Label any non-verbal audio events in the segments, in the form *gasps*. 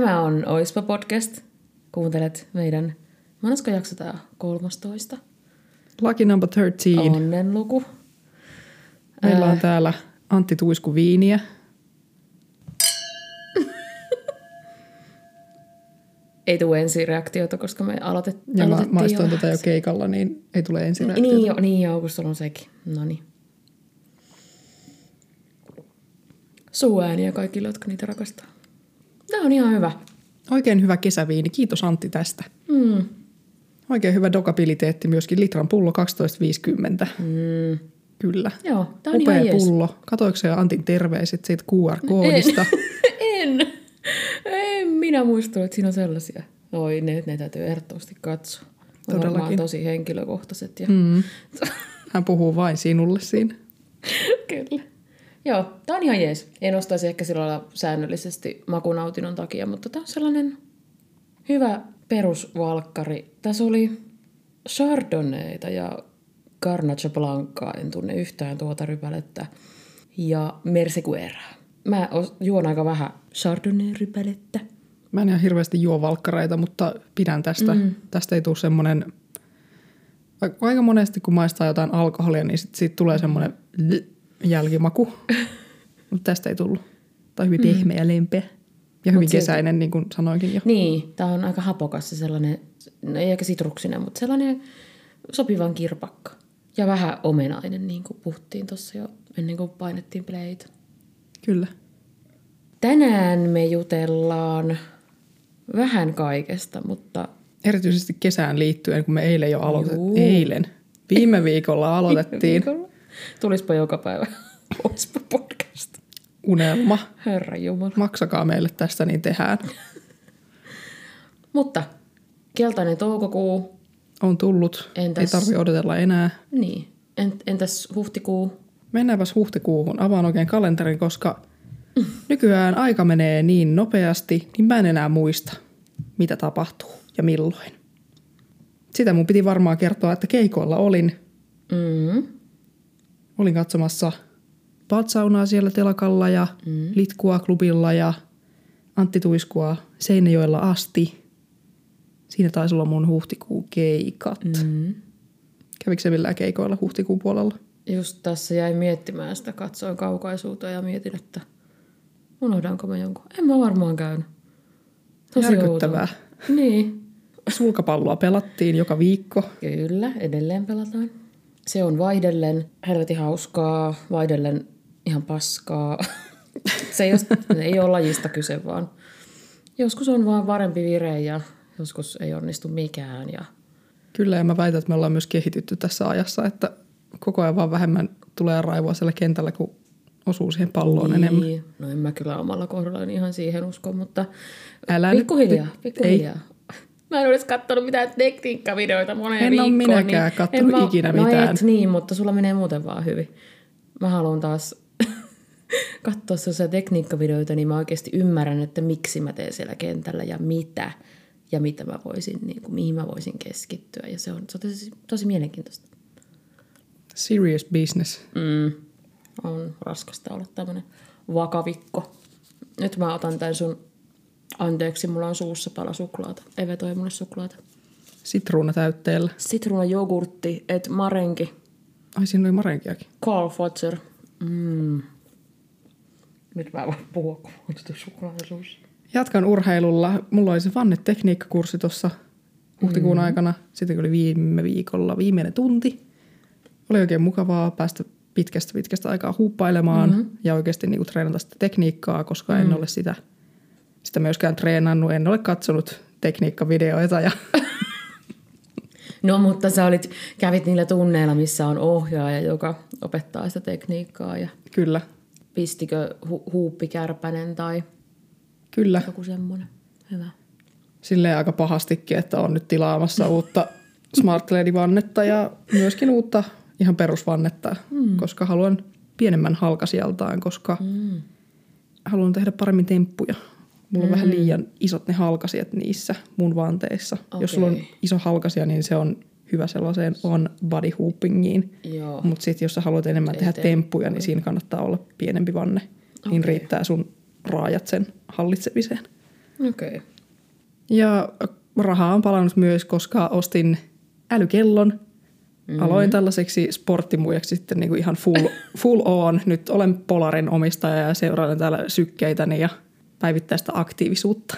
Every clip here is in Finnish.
Tämä on Oispa podcast. Kuuntelet meidän, monesko jakso tää? 13. Lucky number 13. Onnenluku. Meillä on täällä Antti Tuisku viiniä. *laughs* Ei tule ensireaktiota, koska me aloitet, Ja mä maistoin tätä jo keikalla, niin ei tule ensin Niin jo, niin jo, kun sulla on sekin. No niin. Suuääniä kaikille, jotka niitä rakastaa. Tämä on ihan hyvä. Oikein hyvä kesäviini. Kiitos Antti tästä. Mm. Oikein hyvä dokabiliteetti myöskin. Litran pullo 12,50. Mm. Kyllä. Joo, tämä on Upea ihan jees. pullo. Katoiko se Antin terveiset siitä QR-koodista? *laughs* En. En minä muista, että siinä on sellaisia. Oi, ne, ne täytyy ehdottomasti katsoa. On Todellakin. tosi henkilökohtaiset. Ja... Mm. Hän puhuu vain sinulle siinä. *laughs* Kyllä. Joo, tämä on ihan jees. En ostaisi ehkä sillä lailla säännöllisesti makunautinnon takia, mutta tämä on sellainen hyvä perusvalkkari. Tässä oli Chardonnayta ja Garnacha Blancaa, en tunne yhtään tuota rypälettä, ja Mersegueraa. Mä juon aika vähän Chardonnay-rypälettä. Mä en ihan hirveästi juo valkkareita, mutta pidän tästä. Mm. Tästä ei tule semmoinen... Aika monesti kun maistaa jotain alkoholia, niin sit siitä tulee semmoinen jälkimaku. *laughs* mutta tästä ei tullut. Tai hyvin pehmeä ja lempeä. Ja hyvin silti- kesäinen, niin kuin sanoinkin jo. Niin, tämä on aika hapokas se sellainen, no ei ehkä sitruksinen, mutta sellainen sopivan kirpakka. Ja vähän omenainen, niin kuin puhuttiin tuossa jo ennen kuin painettiin playt. Kyllä. Tänään me jutellaan vähän kaikesta, mutta Erityisesti kesään liittyen, kun me eilen jo aloitettiin. Eilen. Viime viikolla *laughs* aloitettiin viikolla tulispa joka päivä *laughs* Oispa podcast. unelma. Herra Jumala. Maksakaa meille tästä, niin tehdään. Mutta keltainen toukokuu, On tullut. Entäs- Ei tarvi odotella enää. niin. Ent- Entäs huhtikuu? Mennäänpäs huhtikuuhun. Avaan oikein kalenterin, koska nykyään aika menee niin nopeasti, niin mä en enää muista, mitä tapahtuu ja milloin. Sitä mun piti varmaan kertoa, että keikoilla olin. Mm. Olin katsomassa patsaunaa siellä telakalla ja mm. litkua klubilla ja Antti Tuiskua Seinäjoella asti. Siinä taisi olla mun huhtikuun keikat. Mm. Kävikö se millään keikoilla huhtikuun puolella? Just tässä jäin miettimään sitä, katsoin kaukaisuuteen ja mietin, että unohdanko mä jonkun. En mä varmaan käynyt. Järkyttävää. outoa. Niin, Sulkapalloa pelattiin joka viikko. kyllä, edelleen pelataan. Se on vaihdellen helvetin hauskaa, vaihdellen ihan paskaa. *laughs* Se ei, ole, ei ole lajista kyse, vaan joskus on vaan parempi vire ja joskus ei onnistu mikään. Ja Kyllä, ja mä väitän, että me ollaan myös kehitytty tässä ajassa, että koko ajan vaan vähemmän tulee raivoa siellä kentällä, kun osuu siihen palloon niin. enemmän. No en mä kyllä omalla kohdallani ihan siihen usko, mutta Älä nyt- pikkuhiljaa, pikkuhiljaa. Mä en edes katsonut mitään tekniikkavideoita moneen En oo viikkoon. minäkään niin kattonut en ikinä no mitään. Et niin, mutta sulla menee muuten vaan hyvin. Mä haluan taas *laughs* katsoa sellaisia tekniikkavideoita, niin mä oikeasti ymmärrän, että miksi mä teen siellä kentällä ja mitä. Ja mitä mä voisin, niin kuin, mihin mä voisin keskittyä. Ja se on, se on tosi, tosi mielenkiintoista. Serious business. Mm. On raskasta olla tämmönen vakavikko. Nyt mä otan tän sun... Anteeksi, mulla on suussa pala suklaata. Eve toi mulle suklaata. Sitruuna täytteellä. Sitruuna jogurtti, et marenki. Ai siinä oli marenkiakin. Carl Fotzer. Mm. Nyt mä voin puhua, kun on sitä suklaata suussa. Jatkan urheilulla. Mulla oli se vannetekniikkakurssi tuossa huhtikuun Mm. aikana. Sitten oli viime viikolla viimeinen tunti. Oli oikein mukavaa päästä pitkästä pitkästä aikaa huuppailemaan mm-hmm. ja oikeasti niinku treenata sitä tekniikkaa, koska mm. en ole sitä, sitä myöskään treenannut. En ole katsonut tekniikkavideoita ja No, mutta sä olit, kävit niillä tunneilla, missä on ohjaaja, joka opettaa sitä tekniikkaa. Ja kyllä, pistikö hu- huuppikärpänen tai kyllä. joku semmoinen. Hyvä. Silleen aika pahastikin, että on nyt tilaamassa uutta Smart Lady-vannetta ja myöskin uutta ihan perusvannetta, mm. koska haluan pienemmän halkasijaltaan, koska Mm. haluan tehdä paremmin temppuja. Mulla on vähän liian isot ne halkasijat niissä mun vanteissa. Okay. Jos sulla on iso halkasia, niin se on hyvä sellaiseen on body hoopingiin. Mutta sitten jos sä haluat enemmän Ei tehdä tee. temppuja, niin siinä kannattaa olla pienempi vanne. Niin Okei. riittää sun raajat sen hallitsemiseen. Okei. Okay. Ja rahaa on palannut myös, koska ostin älykellon. Mm-hmm. Aloin tällaiseksi sporttimujaksi sitten niin kuin ihan full, full on. Nyt olen Polarin omistaja ja seurailen täällä sykkeitäni ja päivittäistä aktiivisuutta.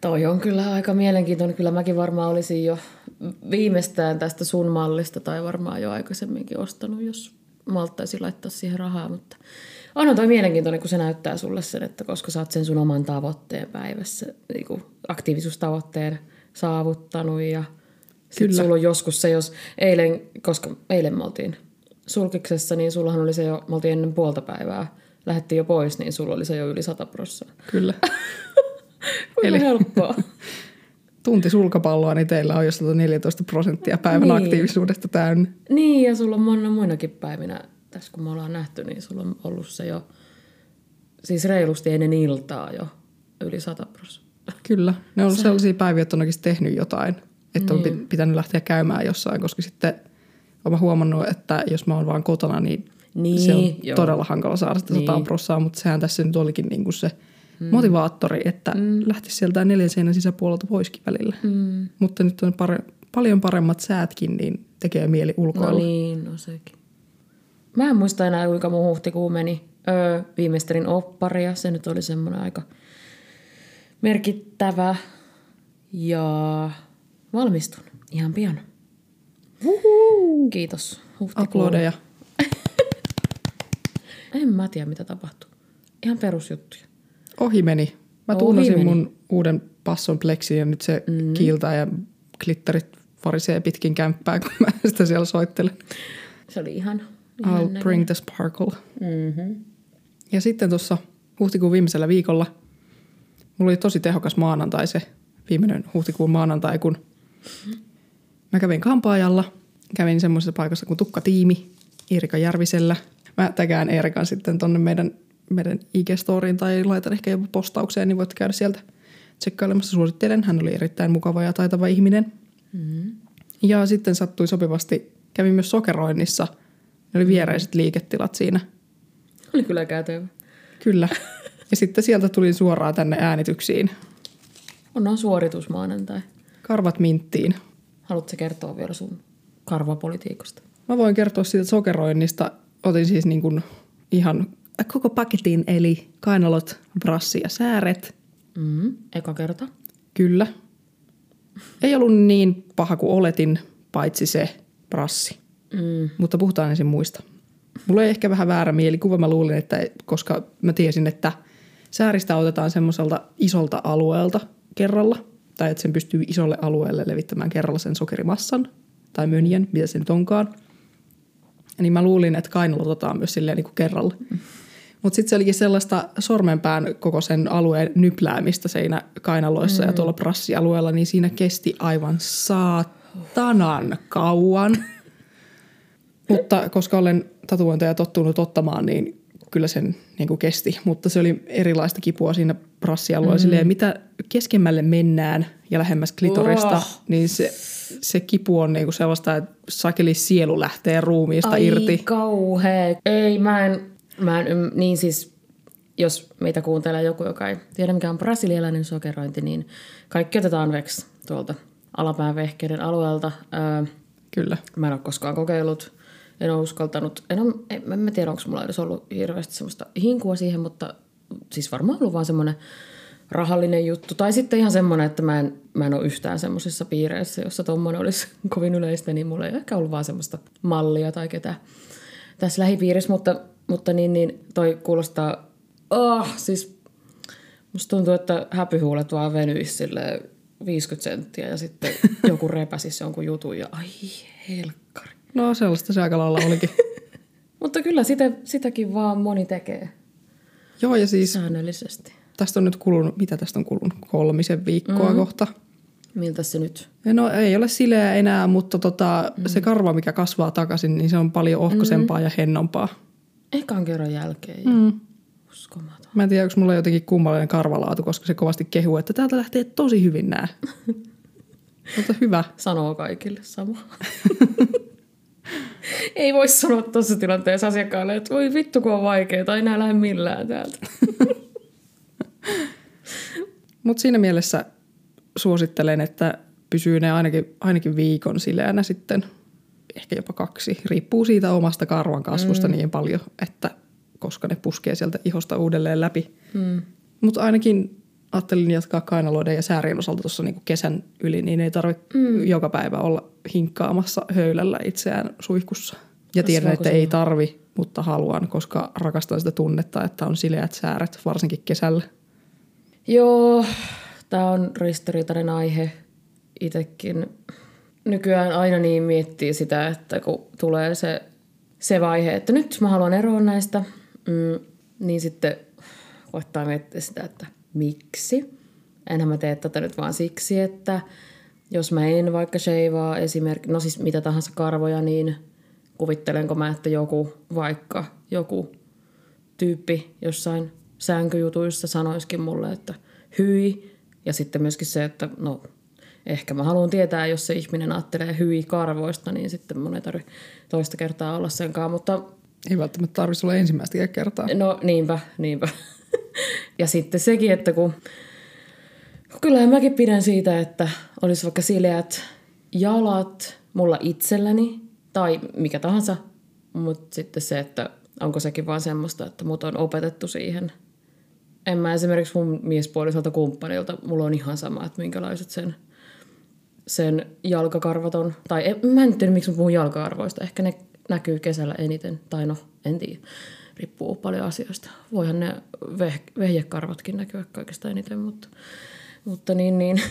Toi on kyllä aika mielenkiintoinen. Kyllä mäkin varmaan olisin jo viimeistään tästä sun mallista tai varmaan jo aikaisemminkin ostanut, jos malttaisin laittaa siihen rahaa. Mutta onhan toi mielenkiintoinen, kun se näyttää sulle sen, että koska sä oot sen sun oman tavoitteen päivässä, niin kuin aktiivisuustavoitteen saavuttanut ja sitten sulla on joskus se, jos eilen, koska eilen me oltiin sulkiksessa, niin sullahan oli se jo, me oltiin ennen puolta päivää, lähdettiin jo pois, niin sulla oli se jo yli 100 prosenttia. Kyllä. *laughs* Eli helppoa. tunti sulkapalloa, niin teillä on jo 114 prosenttia päivän niin. aktiivisuudesta täynnä. Niin, ja sulla on monna muinakin päivinä, tässä kun me ollaan nähty, niin sulla on ollut se jo, siis reilusti ennen iltaa jo yli 100 prosenttia. Kyllä, ne on ollut se... sellaisia päiviä, että on oikeasti tehnyt jotain, että niin. on pitänyt lähteä käymään jossain, koska sitten olen huomannut, että jos mä oon vaan kotona, niin, niin se on joo. todella hankala saada sitä niin. 100 prosenttia, mutta sehän tässä nyt olikin niin kuin se – mm. motivaattori, että mm. lähtisi sieltä neljän seinän sisäpuolelta poiskin välillä. Mm. Mutta nyt on pare- paljon paremmat säätkin, niin tekee mieli ulkoilla. No niin, no sekin. Mä en muista enää, kuinka mun huhtikuu meni. Öö, viimeisterin opparia, se nyt oli semmoinen aika merkittävä. Ja valmistun ihan pian. Uhu. Kiitos. Aplodeja. En mä tiedä, mitä tapahtuu. Ihan perusjuttuja. Ohi meni. Mä tunnasin mun uuden passon pleksiin ja nyt se mm. kiiltää ja klittarit varisee pitkin kämppää, kun mä *laughs* sitä siellä soittelen. Se oli ihan. ihan I'll näin. bring the sparkle. Mm-hmm. Ja sitten tuossa huhtikuun viimeisellä viikolla mulla oli tosi tehokas maanantai se viimeinen huhtikuun maanantai, kun mä kävin kampaajalla. Kävin semmoisessa paikassa kuin Tukkatiimi Erika Järvisellä. Mä tägään Eerikan sitten tonne meidän meidän IG-storiin tai laitan ehkä jopa postaukseen, niin voitte käydä sieltä tsekkailemassa. Suosittelen, hän oli erittäin mukava ja taitava ihminen. Mm-hmm. Ja sitten sattui sopivasti, kävin myös sokeroinnissa. Ne oli viereiset liiketilat siinä. Oli kyllä käytävä. Kyllä. Ja sitten sieltä tulin suoraan tänne äänityksiin. On suoritus maanantai. Karvat minttiin. Haluatko kertoa vielä sun karvapolitiikasta? Mä voin kertoa siitä sokeroinnista. Otin siis niin kuin ihan koko paketin, eli kainalot, brassi ja sääret. Mm, eka kerta. Kyllä. Ei ollut niin paha kuin oletin, paitsi se brassi. Mm. Mutta puhutaan ensin muista. Mulla ei ehkä vähän väärä mielikuva. Mä luulin, että koska mä tiesin, että sääristä otetaan semmoiselta isolta alueelta kerralla, tai että sen pystyy isolle alueelle levittämään kerralla sen sokerimassan, tai mönjen, mitä se nyt onkaan. Niin mä luulin, että kainalot otetaan myös silleen niin kuin kerralla. Mm. Mutta sitten se olikin sellaista sormenpään koko sen alueen nypläämistä siinä kainaloissa mm. ja tuolla prassialueella, niin siinä kesti aivan saatanan kauan. Mutta koska olen tatuointeja tottunut ottamaan, niin kyllä sen niin kuin kesti. Mutta se oli erilaista kipua siinä prassialueella. Mm. Silleen, mitä keskemmälle mennään ja lähemmäs klitorista, oh. niin se, se kipu on niin kuin sellaista, että sakeli sielu lähtee ruumiista Ai irti. Ai kauhea. Ei, mä en, Mä en, niin siis, jos meitä kuuntelee joku, joka ei tiedä mikä on brasilialainen sokerointi, niin kaikki otetaan veksi tuolta alapään vehkeiden alueelta. Öö, Kyllä. Mä en ole koskaan kokeillut. En ole uskaltanut. En, ole, en, en mä tiedä, onko mulla edes ollut hirveästi semmoista hinkua siihen, mutta siis varmaan ollut vaan semmoinen rahallinen juttu. Tai sitten ihan semmoinen, että mä en, mä en ole yhtään semmoisessa piireissä, jossa tuommoinen olisi *laughs* kovin yleistä, niin mulla ei ehkä ollut vaan semmoista mallia tai ketä tässä lähipiirissä, mutta mutta niin, niin toi kuulostaa, oh, siis musta tuntuu, että häpyhuulet vaan venyisi sille 50 senttiä ja sitten *laughs* joku repäsisi jonkun jutun ja ai helkkari. No sellaista se aika lailla olikin. *laughs* Mutta kyllä sitä, sitäkin vaan moni tekee. Joo ja siis... Säännöllisesti. Tästä on nyt kulunut, mitä tästä on kulunut? Kolmisen viikkoa mm. kohta. Miltä se nyt? No ei ole sileä enää, mutta tota, mm. se karva, mikä kasvaa takaisin, niin se on paljon ohkaisempaa mm. ja hennompaa. Ekan kerran jälkeen. Mm. Uskomaton. Mä en tiedä, onko mulla jotenkin kummallinen karvalaatu, koska se kovasti kehuu, että täältä lähtee tosi hyvin nää. *laughs* Mutta hyvä. Sanoo kaikille sama. *laughs* Ei voi sanoa tuossa tilanteessa asiakkaalle, että voi vittu kun on vaikeaa, tai enää lähde millään täältä. *laughs* Mutta siinä mielessä suosittelen, että pysyy ne ainakin, ainakin viikon sileänä sitten, ehkä jopa kaksi. Riippuu siitä omasta karvan kasvusta mm. niin paljon, että koska ne puskee sieltä ihosta uudelleen läpi. Mm. Mutta ainakin ajattelin jatkaa kainaloiden ja säärien osalta tuossa niinku kesän yli, niin ei tarvitse mm. joka päivä olla hinkkaamassa höylällä itseään suihkussa. Ja tiedän, että ei tarvi, mutta haluan, koska rakastan sitä tunnetta, että on sileät sääret, varsinkin kesällä. Joo, tämä on ristiriitainen aihe itsekin. Nykyään aina niin miettii sitä, että kun tulee se, se vaihe, että nyt mä haluan eroa näistä, mm, niin sitten koittaa miettiä sitä, että miksi. Enhän mä tee tätä nyt vaan siksi, että jos mä en vaikka sheivaa esimerkiksi, no siis mitä tahansa karvoja, niin kuvittelenko mä, että joku vaikka joku tyyppi jossain sänkyjutuissa sanoisikin mulle, että hyi. Ja sitten myöskin se, että no ehkä mä haluan tietää, jos se ihminen ajattelee hyi karvoista, niin sitten mun ei tarvitse toista kertaa olla senkaan, mutta... Ei välttämättä tarvitsisi olla ensimmäistä kertaa. No niinpä, niinpä. *laughs* ja sitten sekin, että kun... Kyllähän mäkin pidän siitä, että olisi vaikka sileät jalat mulla itselläni tai mikä tahansa, mutta sitten se, että onko sekin vaan semmoista, että mut on opetettu siihen. En mä esimerkiksi mun miespuoliselta kumppanilta, mulla on ihan sama, että minkälaiset sen, sen jalkakarvat on. Tai en, mä en tiedä, miksi mä puhun jalkaarvoista. Ehkä ne näkyy kesällä eniten, tai no, en tiedä riippuu paljon asioista. Voihan ne veh, vehjekarvatkin näkyä kaikista eniten, mutta, mutta niin, niin.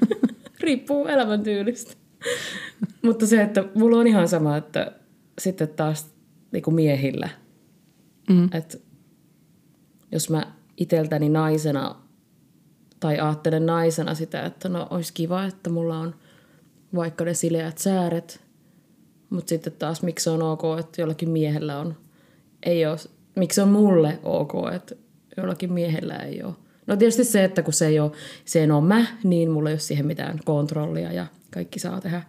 *laughs* riippuu elämäntyylistä. mutta se, että mulla on ihan sama, että sitten taas niin kuin miehillä, mm. että jos mä iteltäni naisena tai ajattelen naisena sitä, että no olisi kiva, että mulla on vaikka ne sileät sääret, mutta sitten taas miksi on ok, että jollakin miehellä on ei ole, miksi on mulle ok, että jollakin miehellä ei ole. No tietysti se, että kun se ei ole, se en ole mä, niin mulla ei ole siihen mitään kontrollia ja kaikki saa tehdä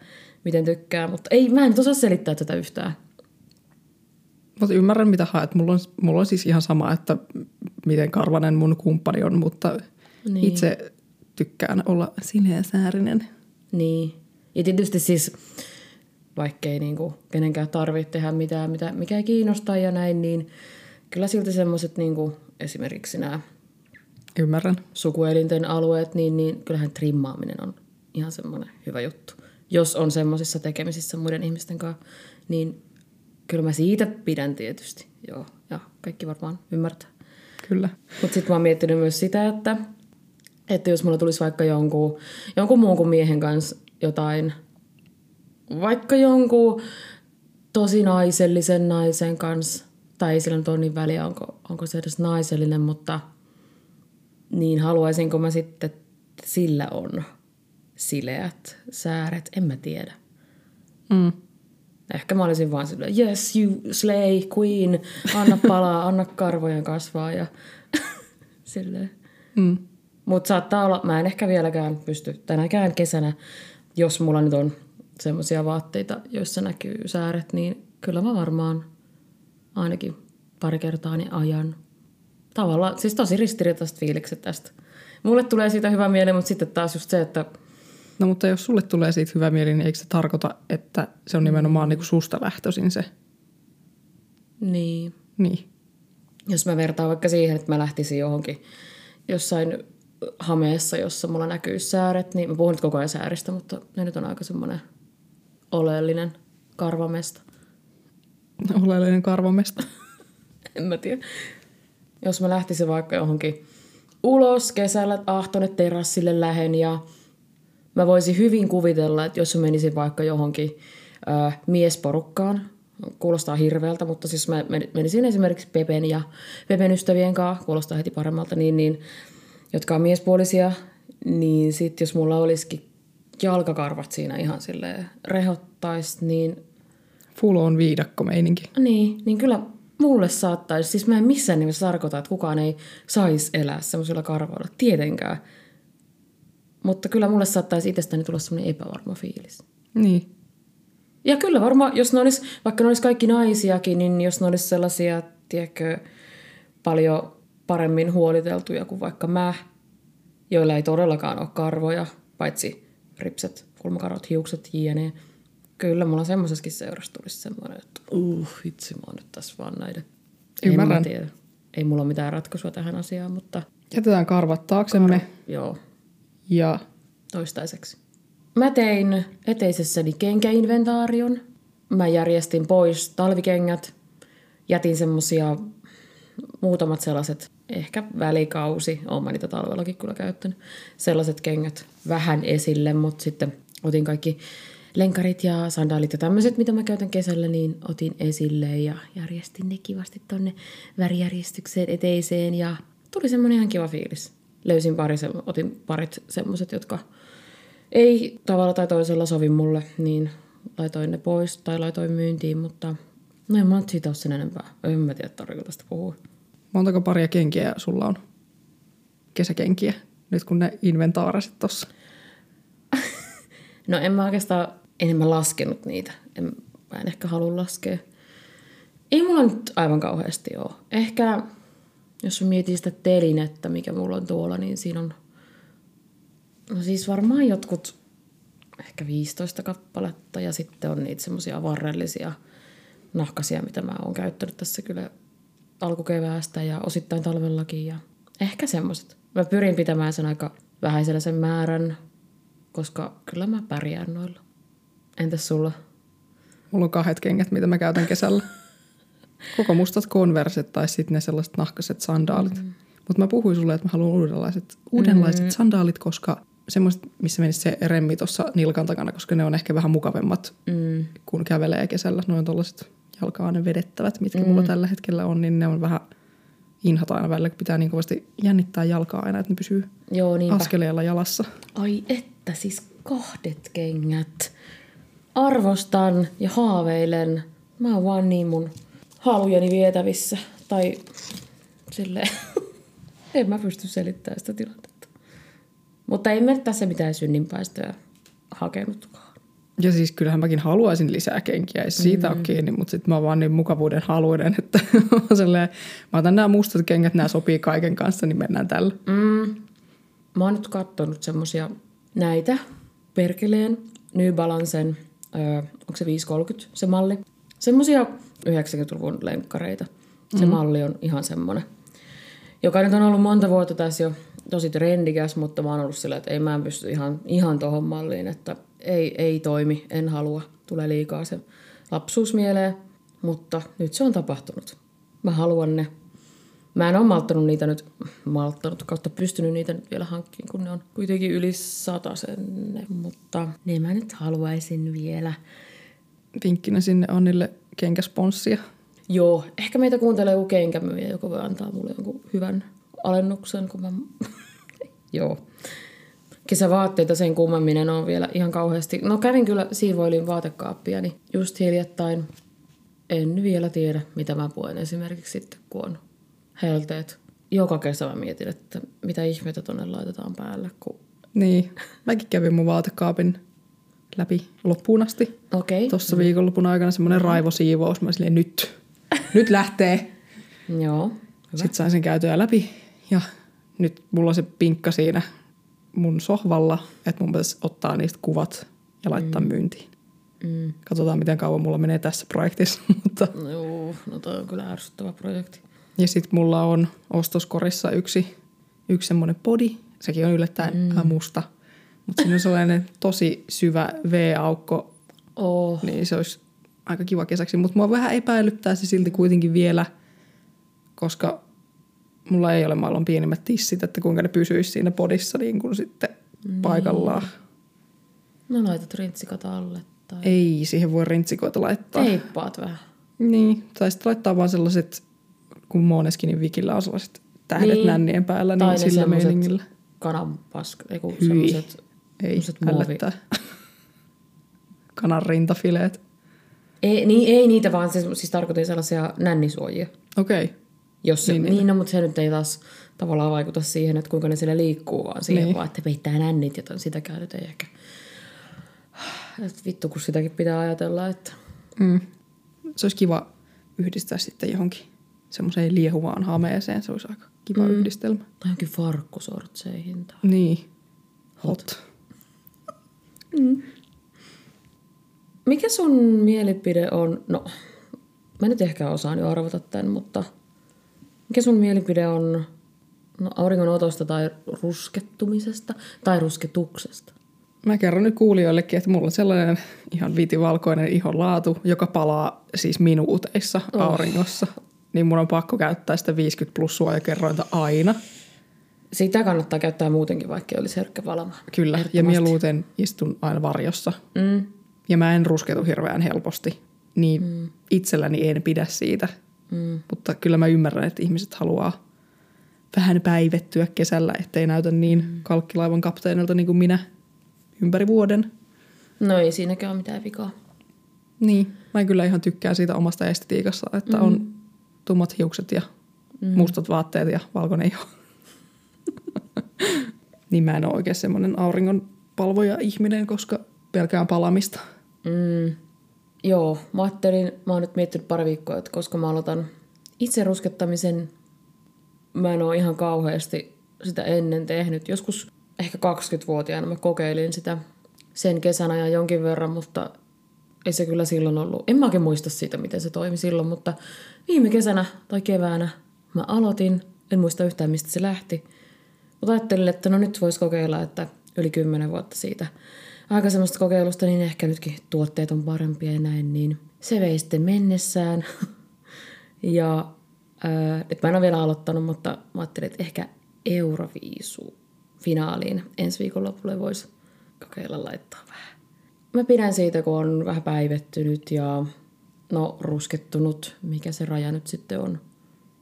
miten tykkää. Mutta ei, mä en osaa selittää tätä yhtään. Mutta ymmärrän mitä haet. Mulla on, mulla on siis ihan sama, että miten karvanen mun kumppani on, mutta niin. itse tykkään olla sileä säärinen. Niin. Ja tietysti siis vaikkei niin kuin kenenkään tarvitse tehdä mitään, mitä, mikä ei kiinnosta ja näin, niin kyllä silti semmoiset niin esimerkiksi nämä Ymmärrän. sukuelinten alueet, niin, niin kyllähän trimmaaminen on ihan semmoinen hyvä juttu. Jos on semmoisissa tekemisissä muiden ihmisten kanssa, niin kyllä mä siitä pidän tietysti. Joo, ja kaikki varmaan ymmärtää. Kyllä. Mutta sitten mä oon miettinyt myös sitä, että, että jos mulla tulisi vaikka jonkun, jonkun muun kuin miehen kanssa jotain vaikka jonkun tosi naisellisen naisen kanssa, tai ei sillä nyt ole niin väliä, onko, onko se edes naisellinen, mutta niin haluaisinko mä sitten, että sillä on sileät sääret, en mä tiedä. Mm. Ehkä mä olisin vaan silleen, yes, you slay, queen, anna palaa, *laughs* anna karvojen kasvaa ja *laughs* silleen. Mm. Mutta saattaa olla, mä en ehkä vieläkään pysty tänäkään kesänä, jos mulla nyt on semmoisia vaatteita, joissa näkyy sääret, niin kyllä mä varmaan ainakin pari kertaa niin ajan. Tavallaan, siis tosi ristiriitaiset fiilikset tästä. Mulle tulee siitä hyvä mieli, mutta sitten taas just se, että... No mutta jos sulle tulee siitä hyvä mieli, niin eikö se tarkoita, että se on nimenomaan niin kuin susta lähtöisin se? Niin. Niin. Jos mä vertaan vaikka siihen, että mä lähtisin johonkin jossain hameessa, jossa mulla näkyy sääret, niin mä puhun nyt koko ajan sääristä, mutta ne nyt on aika semmoinen – oleellinen karvamesta. Oleellinen karvamesta. *laughs* en mä tiedä. Jos mä lähtisin vaikka johonkin ulos kesällä ahtone terassille lähen ja mä voisin hyvin kuvitella, että jos mä menisin vaikka johonkin äh, miesporukkaan, kuulostaa hirveältä, mutta siis mä menisin esimerkiksi Pepen ja Pepen ystävien kanssa, kuulostaa heti paremmalta, niin, niin jotka on miespuolisia, niin sitten jos mulla olisikin jalkakarvat siinä ihan sille rehottaisi, niin... Full on viidakko meininki. Niin, niin kyllä mulle saattaisi, siis mä en missään nimessä tarkoita, että kukaan ei saisi elää semmoisilla karvoilla, tietenkään. Mutta kyllä mulle saattaisi itsestäni tulla semmoinen epävarma fiilis. Niin. Ja kyllä varmaan, jos ne olisi, vaikka ne olisi kaikki naisiakin, niin jos ne olisi sellaisia, tiedätkö, paljon paremmin huoliteltuja kuin vaikka mä, joilla ei todellakaan ole karvoja, paitsi ripset, kulmakarvat, hiukset, jne. Kyllä mulla semmoisessakin seurassa tulisi semmoinen, että uh, vitsi, mä oon nyt tässä vaan näiden. Ymmärrän. En mä tiedä. Ei mulla ole mitään ratkaisua tähän asiaan, mutta Jätetään karvat taaksemme joo, ja toistaiseksi. Mä tein eteisessäni kenkäinventaarion. Mä järjestin pois talvikengät. Jätin semmosia muutamat sellaiset, ehkä välikausi, oon mä niitä talvellakin kyllä käyttänyt, sellaiset kengät vähän esille, mutta sitten otin kaikki lenkarit ja sandaalit ja tämmöiset, mitä mä käytän kesällä, niin otin esille ja järjestin ne kivasti tonne värijärjestykseen eteiseen ja tuli semmoinen ihan kiva fiilis. Löysin pari, se- otin parit semmoiset, jotka ei tavalla tai toisella sovi mulle, niin laitoin ne pois tai laitoin myyntiin, mutta no en mä nyt siitä ole sen enempää. En mä tiedä, tarvitseeko tästä puhua. montako paria kenkiä sulla on? Kesäkenkiä, nyt kun ne inventaarasit tossa. *laughs* No en mä oikeastaan enemmän laskenut niitä. En, mä en ehkä halua laskea. Ei mulla nyt aivan kauheasti ole. Ehkä jos mä mietin sitä telinettä, mikä mulla on tuolla, niin siinä on no siis varmaan jotkut ehkä 15 kappaletta ja sitten on niitä semmoisia varrellisia nahkasia, mitä mä oon käyttänyt tässä kyllä alkukeväästä ja osittain talvellakin ja ehkä semmoiset. Mä pyrin pitämään sen aika vähäisellä sen määrän, koska kyllä mä pärjään noilla. Entäs sulla? Mulla on kahdet kengät, mitä mä käytän kesällä. *laughs* Koko mustat konverset tai sitten ne sellaiset nahkaset sandaalit. Mm. Mutta mä puhuin sulle, että mä haluan uudenlaiset, uudenlaiset mm. sandaalit, koska semmoiset, missä menisi se remmi tuossa nilkan takana, koska ne on ehkä vähän mukavemmat, Mm. kun kävelee kesällä. Ne on tollaset jalkaan vedettävät, mitkä mm. mulla tällä hetkellä on, niin ne on vähän inhata aina välillä, kun pitää niin kovasti jännittää jalkaa aina, että ne pysyy Joo, niinpä. askeleella jalassa. Ai että, siis kahdet kengät. Arvostan ja haaveilen. Mä oon vaan niin mun halujeni vietävissä. Tai silleen, *laughs* en mä pysty selittämään sitä tilannetta. Mutta ei me tässä mitään synninpäästöä hakenutkaan. Ja siis kyllähän mäkin haluaisin lisää kenkiä, ei siitä mm. ole kiinni, mutta sitten mä oon vaan niin mukavuuden haluinen, että *laughs* silleen, mä otan nämä mustat kengät, nämä sopii kaiken kanssa, niin mennään tällä. Mm. Mä oon nyt kattonut semmosia näitä Perkeleen New Balancen, öö, onko se 530 se malli. Semmosia 90-luvun lenkkareita. Se mm. malli on ihan semmonen. Joka nyt on ollut monta vuotta tässä jo tosi trendikäs, mutta mä oon ollut sillä, että ei mä en pysty ihan, ihan tohon malliin, että ei, ei toimi, en halua. Tulee liikaa se lapsuus mieleen, mutta nyt se on tapahtunut. Mä haluan ne. Mä en ole malttanut niitä nyt, malttanut kautta pystynyt niitä nyt vielä hankkiin, kun ne on kuitenkin yli satasenne, mutta ne mä nyt haluaisin vielä. Vinkkinä sinne Annille kenkäsponssia. Joo, ehkä meitä kuuntelee joku kenkämyyjä, joka voi antaa mulle jonkun hyvän alennuksen, kun mä... *laughs* Joo. Kesävaatteita sen kummemmin en ole vielä ihan kauheasti. No kävin kyllä siivoilin vaatekaappia, niin just hiljattain en vielä tiedä, mitä mä puen esimerkiksi sitten, kun on helteet. Joka kesä mä mietin, että mitä ihmeitä tonne laitetaan päälle, kun... Niin, mäkin kävin mun vaatekaapin läpi loppuun asti. Okei. Tuossa viikonlopun aikana semmoinen raivosiivous. Mä silleen, nyt, nyt lähtee. Joo. Hyvä. Sitten sain sen käytyä läpi ja nyt mulla on se pinkka siinä mun sohvalla, että mun pitäisi ottaa niistä kuvat ja laittaa mm. myyntiin. Mm. Katsotaan, miten kauan mulla menee tässä projektissa. *laughs* Mutta... No Joo, no toi on kyllä ärsyttävä projekti. Ja sitten mulla on ostoskorissa yksi, yksi semmoinen podi. Sekin on yllättäen mm. musta. Mutta siinä on sellainen tosi syvä V-aukko, Oh. niin se olisi aika kiva kesäksi. Mutta mua vähän epäilyttää se silti kuitenkin vielä, koska mulla ei ole maailman pienimmät tissit, että kuinka ne pysyisi siinä podissa niin kuin sitten paikallaan. No laitat rintsikat alle tai Ei siihen voi rintsikoita laittaa. teippaat vähän. Niin, tai sitten laittaa vaan sellaiset, kun Måneskinin vikillä on sellaiset tähdet Niin. niin. nännien päällä, Tai niin sillä meiningillä. kananpask, ei kun Hyi. Ei, ällöttää. Kanan rintafileet. Ei, niin, ei niitä vaan, siis, siis tarkoitin sellaisia nännisuojia. Okei. Okay. Jos Niin, niin, niin. no, mutta se nyt ei taas tavallaan vaikuta siihen, että kuinka ne siellä liikkuu, vaan siihen Niin. vaan, että peittää nännit, joten sitä käytetään ehkä. Et vittu, kun sitäkin pitää ajatella, että Mm. Se olisi kiva yhdistää sitten johonkin semmoiseen liehuvaan hameeseen. Se olisi aika kiva mm. yhdistelmä. Tai johonkin farkkusortseihin. Tai... Niin. Hot. Mm. Mikä sun mielipide on, no mä nyt ehkä osaan jo arvata tämän, mutta mikä sun mielipide on no, auringon otosta tai ruskettumisesta tai rusketuksesta? Mä kerron nyt kuulijoillekin, että mulla on sellainen ihan vitivalkoinen ihon laatu, joka palaa siis minuuteissa oh. auringossa. Niin mun on pakko käyttää sitä 50 plus suojakerrointa aina. Sitä kannattaa käyttää muutenkin, vaikka olisi herkkä palama. Kyllä, ja mieluiten istun aina varjossa. Mm. Ja mä en rusketu hirveän helposti, niin mm. itselläni en pidä siitä. Mm. Mutta kyllä mä ymmärrän, että ihmiset haluaa vähän päivettyä kesällä, ettei näytä niin mm. kalkkilaivan kapteenilta niin kuin minä ympäri vuoden. No ei siinäkään ole mitään vikaa. Niin, mä kyllä ihan tykkään siitä omasta estetiikassa, että mm. on tummat hiukset ja mm. mustat vaatteet ja valkoinen iho. *laughs* niin mä en ole oikein semmoinen auringon palvoja ihminen, koska pelkään palamista. Mm. Joo, mä ajattelin, mä oon nyt miettinyt pari viikkoa, että koska mä aloitan itse ruskettamisen, mä en ole ihan kauheasti sitä ennen tehnyt. Joskus ehkä 20-vuotiaana mä kokeilin sitä sen kesän ajan jonkin verran, mutta ei se kyllä silloin ollut. En mä muista siitä, miten se toimi silloin, mutta viime kesänä tai keväänä mä aloitin. En muista yhtään, mistä se lähti. Mutta ajattelin, että no nyt voisi kokeilla, että yli kymmenen vuotta siitä aikaisemmasta kokeilusta, niin ehkä nytkin tuotteet on parempia ja näin, niin se vei sitten mennessään. *laughs* ja äh, että mä en ole vielä aloittanut, mutta mä ajattelin, että ehkä Euroviisu finaaliin ensi lopulle voisi kokeilla laittaa vähän. Mä pidän siitä, kun on vähän päivettynyt ja no ruskettunut, mikä se raja nyt sitten on.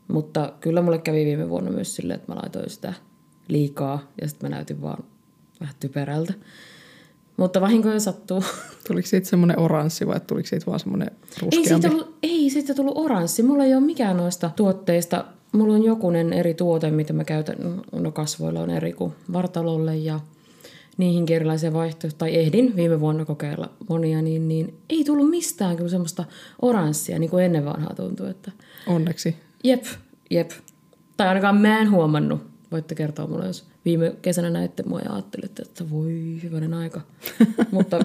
Mutta kyllä mulle kävi viime vuonna myös silleen, että mä laitoin sitä liikaa ja sitten mä näytin vaan vähän typerältä. Mutta vahinkoja sattuu. *laughs* Tuliko siitä semmoinen oranssi vai tuliko siitä vaan semmoinen ruskeampi? Ei siitä, tullut, ei siitä tullut oranssi. Mulla ei ole mikään noista tuotteista. Mulla on jokunen eri tuote, mitä mä käytän. No kasvoilla on eri kuin vartalolle ja niihin erilaisia vaihtoehtoja. Tai ehdin viime vuonna kokeilla monia, niin, niin ei tullut mistään kyllä semmoista oranssia, niin kuin ennen vanhaa tuntui. Että... Onneksi. Jep, jep. Tai ainakaan mä en huomannut. Voitte kertoa mulle, jos viime kesänä näitte mua ja ajattelitte, että voi hyvänen aika. *laughs* mutta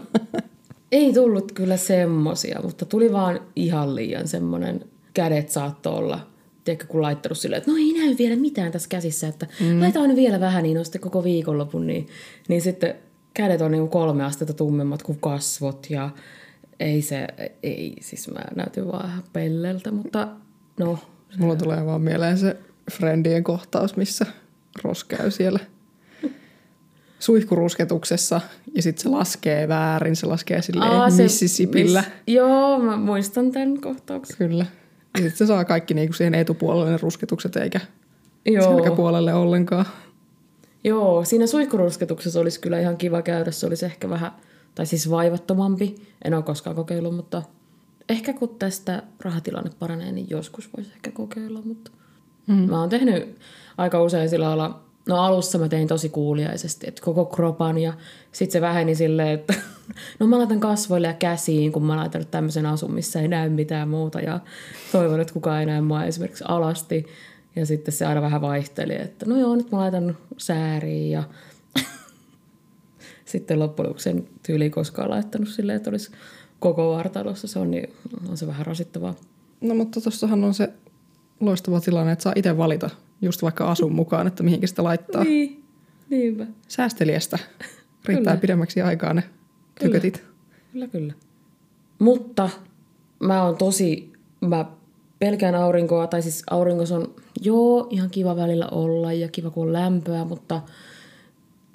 ei tullut kyllä semmosia, mutta tuli vaan ihan liian semmoinen, kädet saattoi olla, tiedätkö, kun laittanut silleen, että no ei näy vielä mitään tässä käsissä, että mm. laitetaan vielä vähän, niin on sitten koko viikonlopun, niin, niin sitten kädet on niin kolme astetta tummemmat kuin kasvot ja ei se, ei, siis mä näytin vaan pelleltä, mutta no. Mulla tulee vaan mieleen se Friendien kohtaus, missä Ross käy siellä suihkurusketuksessa ja sitten se laskee väärin, se laskee silleen Aa, Mississippillä. Miss, joo, mä muistan tämän kohtauksen. Kyllä. Ja sitten se saa kaikki niinku siihen etupuolelle ne rusketukset eikä joo. selkäpuolelle ollenkaan. Joo, siinä suihkurusketuksessa olisi kyllä ihan kiva käydä. Se olisi ehkä vähän, tai siis vaivattomampi. En ole koskaan kokeillut, mutta ehkä kun tästä rahatilanne paranee, niin joskus voisi ehkä kokeilla. Mutta mm. Mä oon tehnyt aika usein sillä lailla, no alussa mä tein tosi kuuliaisesti, että koko kropan ja sitten se väheni silleen, että *laughs* no mä laitan kasvoille ja käsiin, kun mä laitan tämmöisen asun, missä ei näy mitään muuta ja toivon, että kukaan ei näe mua esimerkiksi alasti. Ja sitten se aina vähän vaihteli, että no joo, nyt mä laitan sääriin ja *laughs* sitten loppujen lopuksi sen tyyliin koskaan laittanut silleen, että olisi koko vartalossa. Se on, niin, on se vähän rasittavaa. No mutta tuossahan on se loistava tilanne, että saa itse valita just vaikka asun mukaan, että mihinkä sitä laittaa. Niin, niinpä. Säästeliästä. *laughs* Riittää kyllä. pidemmäksi aikaa ne tykötit. Kyllä. kyllä, kyllä. Mutta mä oon tosi, mä pelkään aurinkoa, tai siis auringos on, joo, ihan kiva välillä olla ja kiva kun on lämpöä, mutta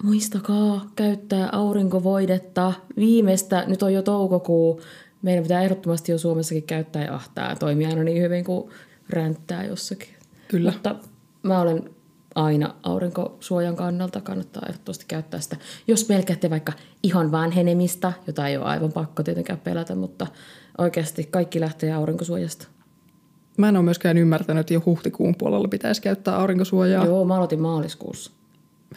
muistakaa käyttää aurinkovoidetta viimeistä, nyt on jo toukokuu, meidän pitää ehdottomasti jo Suomessakin käyttää ja ahtaa toimia aina niin hyvin kuin ränttää jossakin. Kyllä. Mutta mä olen aina aurinkosuojan kannalta kannattaa ehdottomasti käyttää sitä. Jos pelkäätte vaikka ihon vanhenemista, jota ei ole aivan pakko tietenkään pelätä, mutta oikeasti kaikki lähtee aurinkosuojasta. Mä en ole myöskään ymmärtänyt, että jo huhtikuun puolella pitäisi käyttää aurinkosuojaa. Joo, mä aloitin maaliskuussa.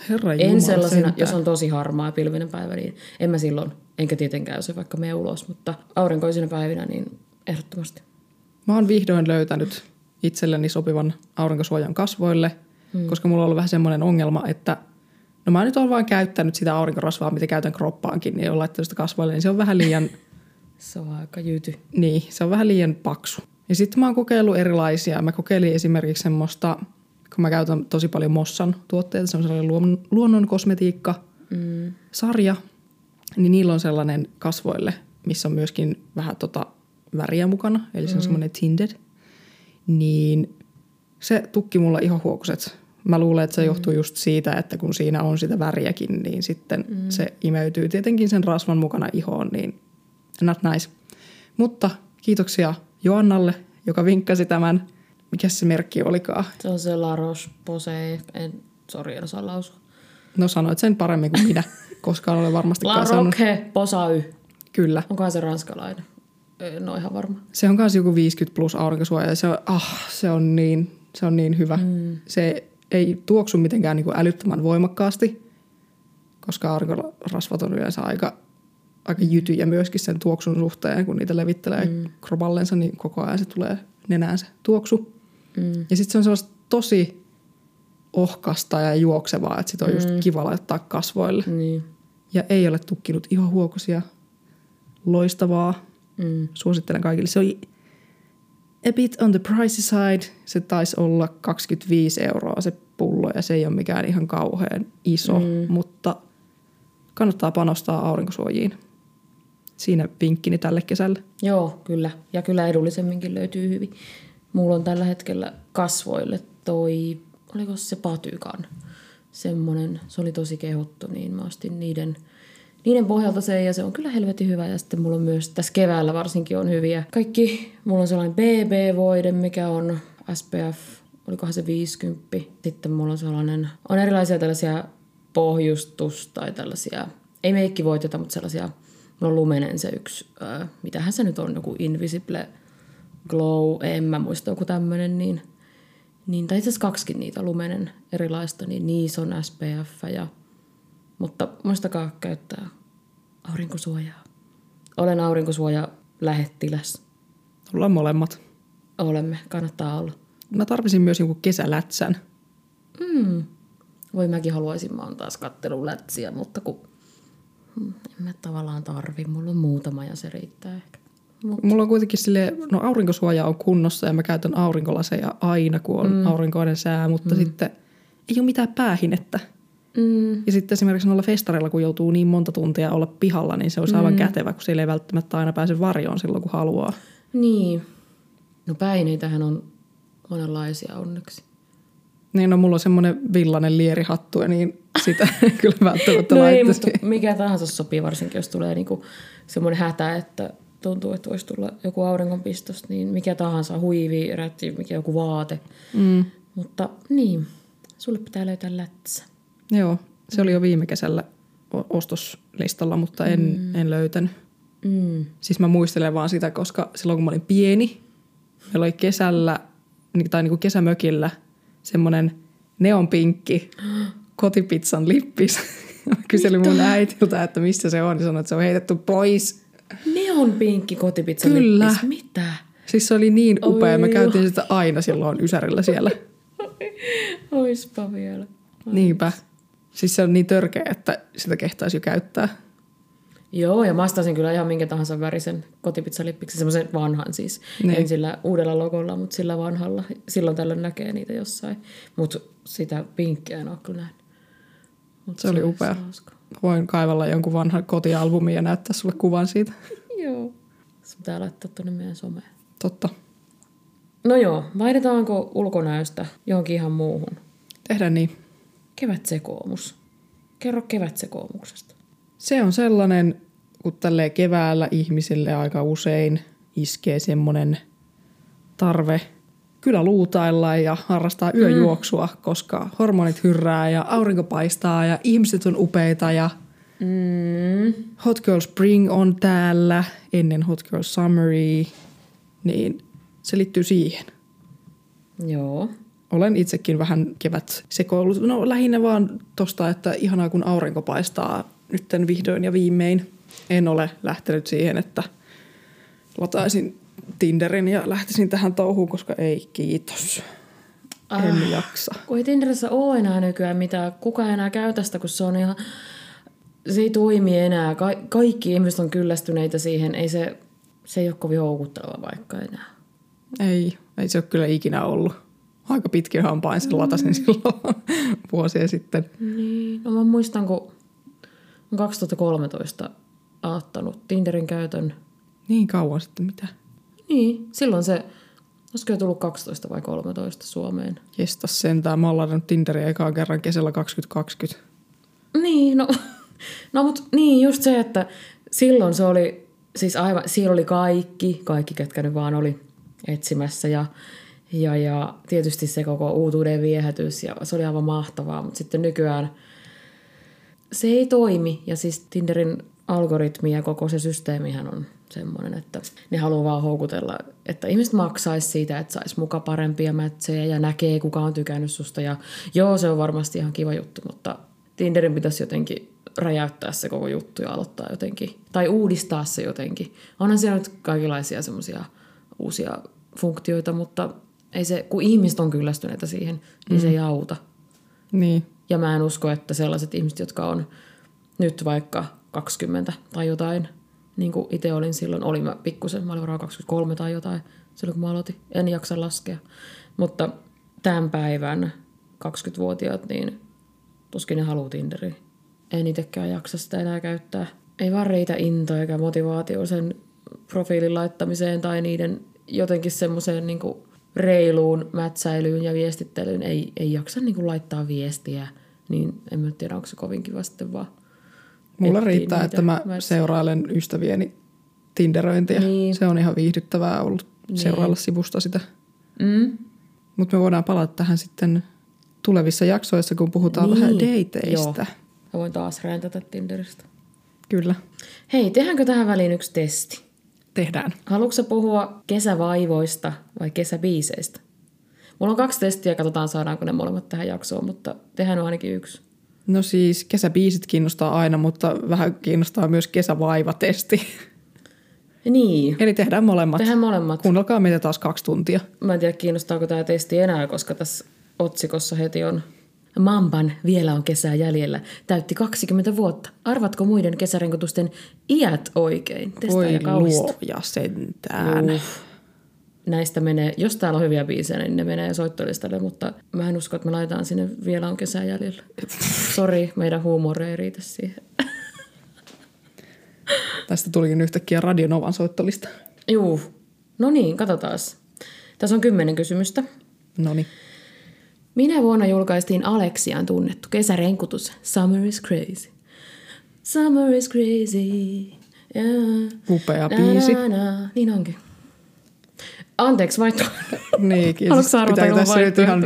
Herra En Jumala sellaisena, sentään. jos on tosi harmaa pilvinen päivä, niin en mä silloin, enkä tietenkään se vaikka me ulos, mutta aurinkoisina päivinä niin ehdottomasti. Mä oon vihdoin löytänyt itselleni sopivan aurinkosuojan kasvoille. hmm. koska mulla on ollut vähän semmoinen ongelma, että no mä nyt olen vaan käyttänyt sitä aurinkorasvaa, mitä käytän kroppaankin, niin on laittanut sitä kasvoille, niin se on vähän liian... *laughs* se on aika jyty. Niin, se on vähän liian paksu. Ja sitten mä oon kokeillut erilaisia. Mä kokeilin esimerkiksi semmoista, kun mä käytän tosi paljon Mossan tuotteita, se on sellainen luonnon, luonnon kosmetiikka, mm. sarja, niin niillä on sellainen kasvoille, missä on myöskin vähän tota väriä mukana, eli se on mm. semmoinen tinted. Niin se tukki mulla ihohuokuset. Mä luulen, että se mm. johtuu just siitä, että kun siinä on sitä väriäkin, niin sitten mm. se imeytyy tietenkin sen rasvan mukana ihoon, niin not nice. Mutta kiitoksia Joannalle, joka vinkkasi tämän. Mikä se merkki olikaan? Se on se La Roche-Posay. En, sori, en osaa lausua. No sanoit sen paremmin kuin minä, *laughs* koska olen varmasti La Roche-Posay. Kyllä. Onkohan se ranskalainen? En ole ihan varma. Se on myös joku 50 plus aurinkosuoja ja se on, ah, se on niin, se on niin hyvä. Mm. Se ei tuoksu mitenkään niin kuin älyttömän voimakkaasti, koska aurinkorasvat on yleensä aika, aika jytyjä myöskin sen tuoksun suhteen, kun niitä levittelee mm. kroballensa, niin koko ajan se tulee nenään se tuoksu. Mm. Ja sitten se on sellaista tosi ohkasta ja juoksevaa, että sitä on mm. just kiva laittaa kasvoille. Niin. Ja ei ole tukkinut ihohuokosia. Loistavaa. Mm. Suosittelen kaikille. Se oli a bit on the pricey side. Se taisi olla 25 euroa se pullo ja se ei ole mikään ihan kauhean iso, mm. mutta kannattaa panostaa aurinkosuojiin. Siinä vinkkini tälle kesälle. Joo, kyllä. Ja kyllä edullisemminkin löytyy hyvin. Mulla on tällä hetkellä kasvoille toi, oliko se Patykan semmonen, se oli tosi kehottu, niin mä ostin niiden – niiden pohjalta se ja se on kyllä helvetin hyvä. Ja sitten mulla on myös tässä keväällä varsinkin on hyviä. Kaikki, mulla on sellainen BB-voide, mikä on SPF, olikohan se 50. Sitten mulla on sellainen, on erilaisia tällaisia pohjustus tai tällaisia, ei meikkivoiteta, mutta sellaisia, mulla on Lumenen se yksi, äh, mitähän se nyt on, joku Invisible Glow, en mä muista, joku tämmönen, niin, niin tai itse asiassa kaksikin niitä Lumenen erilaista, niin niissä on SPF ja mutta muistakaa käyttää aurinkosuojaa. Olen aurinkosuoja lähettiläs. Ollaan molemmat. Olemme, kannattaa olla. Mä tarvisin myös jonkun kesälätsän. Mm. Voi mäkin haluaisin, mä oon taas kattelun lätsiä, mutta kun hmm, en mä tavallaan tarvi. Mulla on muutama ja se riittää ehkä. Mut. Mulla on kuitenkin sille, no aurinkosuoja on kunnossa ja mä käytän aurinkolaseja aina, kun on mm. aurinkoinen sää, mutta mm. sitten ei ole mitään päähinettä. Mm. Ja sitten esimerkiksi noilla festareilla, kun joutuu niin monta tuntia olla pihalla, niin se olisi aivan mm. kätevä, kun siellä ei välttämättä aina pääse varjoon silloin, kun haluaa. Niin. No päineitähän on monenlaisia onneksi. Niin, no mulla on semmoinen villainen lierihattu, ja niin sitä *laughs* kyllä välttämättä no ei, mutta mikä tahansa sopii, varsinkin jos tulee niinku semmoinen hätä, että tuntuu, että voisi tulla joku auringonpistos, niin mikä tahansa, huivi, rätti, mikä joku vaate. Mm. Mutta niin, sulle pitää löytää lätsä. Joo, se oli jo viime kesällä ostoslistalla, mutta en, mm. en löytänyt. Mm. Siis mä muistelen vaan sitä, koska silloin kun mä olin pieni, meillä oli kesällä, niin- tai niin kuin kesämökillä semmoinen neonpinkki *gasps* kotipizzan lippis. *laughs* kyselin mun äitiltä, että missä se on, ja sanoin, että se on heitetty pois. Neonpinkki kotipizzan Kyllä. lippis, mitä? Siis se oli niin upea, Oi, mä käytin sitä aina silloin Ysärillä siellä. *laughs* Oispa vielä. Ois. Niinpä. Siis se on niin törkeä, että sitä kehtaisi jo käyttää. Joo, ja mä ostaisin kyllä ihan minkä tahansa värisen kotipizzalippiksi, semmoisen vanhan siis. Niin. En sillä uudella logolla, mutta sillä vanhalla. Silloin tällöin näkee niitä jossain. Mutta sitä pinkkiä en ole kyllä nähnyt. Mut se, se oli upea. Voin kaivalla jonkun vanhan kotialbumin ja näyttää sulle kuvan siitä. *laughs* joo. Se pitää laittaa tuonne meidän someen. Totta. No joo, vaihdetaanko ulkonäöstä johonkin ihan muuhun? Tehdään niin kevätsekoomus. Kerro kevätsekoomuksesta. Se on sellainen, kun tälle keväällä ihmisille aika usein iskee semmoinen tarve kyllä luutailla ja harrastaa mm. yöjuoksua, mm. koska hormonit hyrrää ja aurinko paistaa ja ihmiset on upeita ja mm. Hot Girl Spring on täällä ennen Hot Girl Summery, niin se liittyy siihen. Joo olen itsekin vähän kevät sekoillut. No lähinnä vaan tosta, että ihanaa kun aurinko paistaa nytten vihdoin ja viimein. En ole lähtenyt siihen, että lataisin Tinderin ja lähtisin tähän touhuun, koska ei kiitos. En jaksa. Kun ei Tinderissä ole enää nykyään mitään, kuka enää käytä sitä, kun se on ihan... Se ei toimi enää. Ka- kaikki ihmiset on kyllästyneitä siihen. Ei se, se ei ole kovin houkutteleva vaikka enää. Ei, ei se ole kyllä ikinä ollut. Aika pitkin hampain sen latasin silloin *laughs* vuosia sitten. Niin, no mä muistan, kun mä 2013 aloittanut Tinderin käytön. Niin kauan sitten, mitä? Niin, silloin se, olisiko jo tullut 12 vai 13 Suomeen. Jestas sentään. Mä oon ladannut Tinderia ekaan kerran kesällä 2020. Niin, no, *laughs* no mut niin, just se, että silloin se oli, siis aivan, siellä oli kaikki, kaikki ketkä nyt vaan oli etsimässä ja, ja, ja tietysti se koko uutuuden viehätys ja se oli aivan mahtavaa, mutta sitten nykyään se ei toimi ja siis Tinderin algoritmi ja koko se systeemihän on semmoinen, että ne haluaa vaan houkutella, että ihmiset maksaisi siitä, että saisi muka parempia mätsejä ja näkee, kuka on tykännyt susta. Ja joo, se on varmasti ihan kiva juttu, mutta Tinderin pitäisi jotenkin räjäyttää se koko juttu ja aloittaa jotenkin, tai uudistaa se jotenkin. Onhan siellä nyt kaikenlaisia semmoisia uusia funktioita, mutta ei se, kun ihmiset on kyllästyneitä siihen, niin mm. se ei auta. Niin. Ja mä en usko, että sellaiset ihmiset, jotka on nyt vaikka 20 tai jotain, niin kuin itse olin silloin, olin mä pikkusen, mä olin varmaan 23 tai jotain silloin kun mä aloitin, en jaksa laskea. Mutta tämän päivän 20-vuotiaat, niin tuskin ne haluaa Tinderiä. En itsekään jaksa sitä enää käyttää. Ei vaan riitä into eikä motivaatio sen profiilin laittamiseen tai niiden jotenkin semmoiseen niin reiluun mätsäilyyn ja viestittelyyn. Ei, ei jaksa niin kuin laittaa viestiä, niin en mä tiedä, onko se kovin kiva sitten vaan Mulla riittää, että mä mätsejä. seurailen ystävieni Tinderöintiä. Niin. Se on ihan viihdyttävää ollut seurailla sivusta sitä. Mm? Mutta me voidaan palata tähän sitten tulevissa jaksoissa, kun puhutaan Niin, vähän dateista. Joo. Mä voin taas räntätä Tinderistä. Kyllä, Hei, tehdäänkö tähän väliin yksi testi? Tehdään. Haluatko puhua kesävaivoista vai kesäbiiseistä? Mulla on kaksi testiä, katsotaan saadaanko ne molemmat tähän jaksoon, mutta tehdään on ainakin yksi. No siis kesäbiisit kiinnostaa aina, mutta vähän kiinnostaa myös kesävaivatesti. Niin, Eli tehdään molemmat. tehdään molemmat. Kuunnelkaa meitä taas kaksi tuntia. Mä en tiedä, kiinnostaako tämä testi enää, koska tässä otsikossa heti on Mamban vielä on kesää jäljellä. Täytti 20 vuotta. Arvatko muiden kesärenkotusten iät oikein? Voi ja luoja sentään. Uh. Näistä menee, jos täällä on hyviä biisejä, niin ne menee soittolistalle, mutta mä en usko, että me laitetaan sinne vielä on kesää jäljellä. Sori, meidän huumori ei riitä siihen. Tästä tulikin yhtäkkiä Radionovan soittolista. Juu. No niin, katsotaan. Tässä on kymmenen kysymystä. No niin. Minä vuonna julkaistiin Aleksiaan tunnettu kesärenkutus Summer is Crazy. Summer is crazy. Yeah. Upea biisi. Na, na, na. Niin onkin. Anteeksi, vaihto. *laughs* Niinkin. Haluatko pitääkö tässä nyt ihan,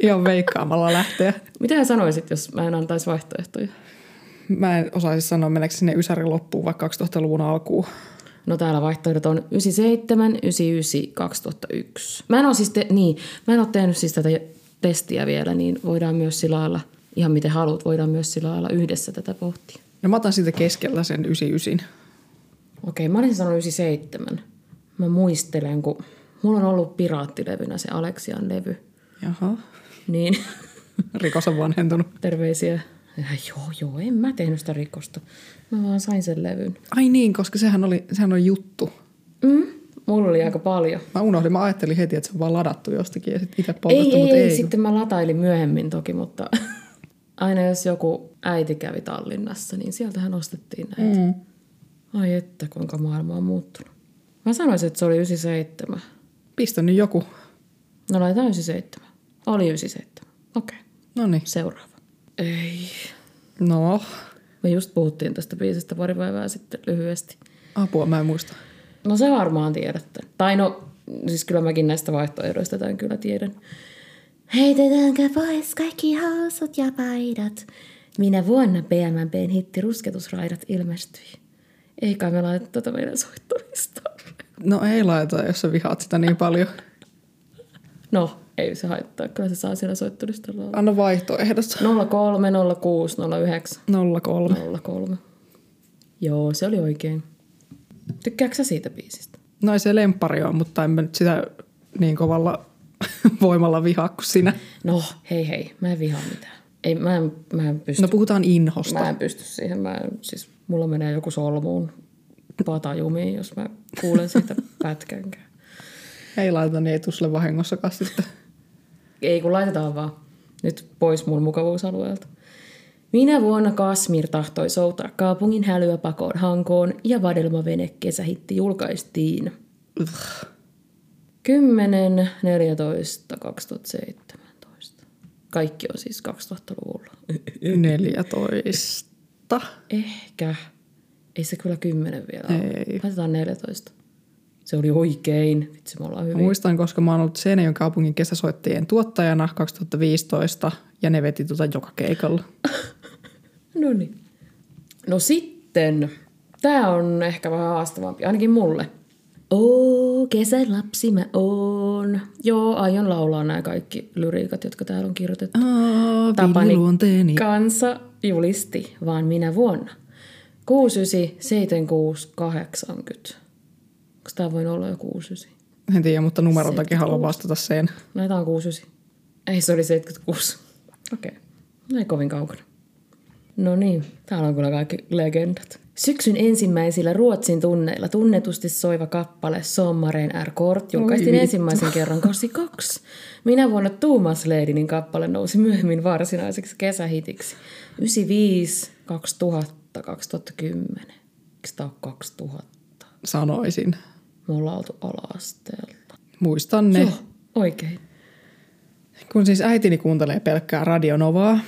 ihan veikkaamalla lähteä? *laughs* Mitä sä sanoisit, jos mä en antaisi vaihtoehtoja? Mä en osaisi sanoa, meneekö sinne Ysäri loppuun vaikka 2000-luvun alkuun. No täällä vaihtoehdot on 97, 99, 2001. Mä en ole siis, te- niin, mä en ole tehnyt siis tätä testiä vielä, niin voidaan myös sillä lailla, ihan miten haluat, voidaan myös sillä lailla yhdessä tätä pohtia. No mä otan siitä keskellä sen 99. Okei, mä olisin sanonut 97. Mä muistelen, kun mulla on ollut piraattilevynä se Aleksian levy. Jaha. Niin, *laughs* Rikos on vanhentunut. terveisiä. Ja joo, joo, en mä tehnyt sitä rikosta. Mä vaan sain sen levyn. Ai niin, koska sehän oli, sehän oli juttu. Mm, mulla oli aika paljon. Mä unohdin, mä ajattelin heti, että se on vaan ladattu jostakin ja sitten itse poltettu, Ei, ei, mutta ei, ei. sitten mä latailin myöhemmin toki, mutta *laughs* aina jos joku äiti kävi Tallinnassa, niin sieltähän ostettiin näitä. Mm. Ai että, kuinka maailma on muuttunut. Mä sanoisin, että se oli 97. Pistä nyt joku. No laitetaan 97. Oli 97. Okei, okay. No niin. seuraava. Ei. No, Me just puhuttiin tästä biisistä pari päivää sitten lyhyesti. apua mä en muista. No se varmaan tiedätte. Tai no, siis kyllä mäkin näistä vaihtoehdoista tämän kyllä tiedän. Heitetäänkö pois kaikki housut ja paidat? Minä vuonna BMPn hitti Rusketusraidat ilmestyi. Ei kai me laita tätä meidän soittolistaan. No ei laita, jos sä vihaat sitä niin paljon. No, ei se haittaa. Kyllä se saa siellä soittolistalla olla. Anna vaihtoehdossa. 03, 06, 09, 03. 03. Joo, se oli oikein. Tykkääksä sä siitä biisistä? No ei se lemppari on, mutta en mä nyt sitä niin kovalla *laughs* voimalla vihaa kuin sinä. No, hei hei, mä en vihaa mitään. Ei, mä en, mä en pysty. No puhutaan inhosta. Mä en pysty siihen. Mä en, siis mulla menee joku solmuun patajumiin, jos mä kuulen siitä *laughs* pätkänkään. Ei laita, sulle vahingossakaan sitten. Ei kun laitetaan vaan nyt pois mun mukavuusalueelta. Minä vuonna Kasmir tahtoi soutaa kaupungin hälyä pakoon Hankoon ja vadelmavene kesähitti julkaistiin. 10, 14, 2017. Kaikki on siis 2000-luvulla. 14. Ehkä. Ei se kyllä 10 vielä ole. Ei. Laitetaan 14. Se oli oikein. Vitsi, me ollaan Mä hyvin. muistan, koska mä oon ollut Seinäjoen kaupungin kesäsoittajien tuottajana 2015 ja ne veti tota joka keikalla. No niin. No sitten, tämä on ehkä vähän haastavampi, ainakin mulle. Oo, kesälapsi mä oon. Joo, aion laulaa nämä kaikki lyriikat, jotka täällä on kirjoitettu. Aa, Tapani villiluonteeni. kansa julisti, vaan minä vuonna. 69, 76, 80. Onko tämä voinut olla jo 69? En tiedä, mutta numeron takia haluan vastata sen. Laitetaan 69. Ei, se oli 76. Okei. Okay. No ei kovin kaukana. No niin, täällä on kyllä kaikki legendat. Syksyn ensimmäisillä Ruotsin tunneilla tunnetusti soiva kappale Sommaren R. Kort julkaistiin ensimmäisen kerran 82. Minä vuonna Tuumas Leidinin kappale nousi myöhemmin varsinaiseksi kesähitiksi. 95, 2000, 2010. Eikö tämä ole 2000? Sanoisin. Me ollaan oltu ala-asteella. Muistan ne. Joo, oikein. Kun siis äitini kuuntelee pelkkää radionovaa,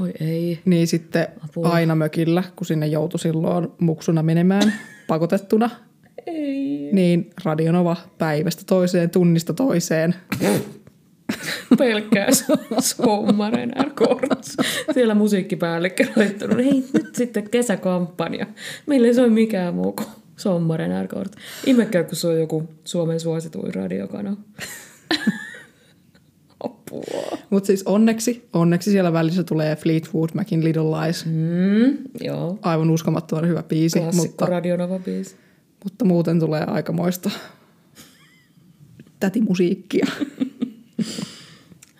Oi ei. niin sitten Apua. aina mökillä, kun sinne joutui silloin muksuna menemään pakotettuna, Ei. niin radionova päivästä toiseen, tunnista toiseen. pelkkää *laughs* sommaren R-kort. Siellä musiikkipäällikkö laittanut, hei nyt sitten kesäkampanja. Meillä ei soi mikään muu kuin sommaren R-kort. Ihmekään, kun se on joku Suomen suosituin radiokanava. Apua. Mutta siis onneksi, onneksi siellä välissä tulee Fleetwood Macin Little Lies. Mm, joo. Aivan uskomattoman hyvä biisi, Klassikko mutta, radionova-biisi. mutta muuten tulee aikamoista *laughs* tätimusiikkia.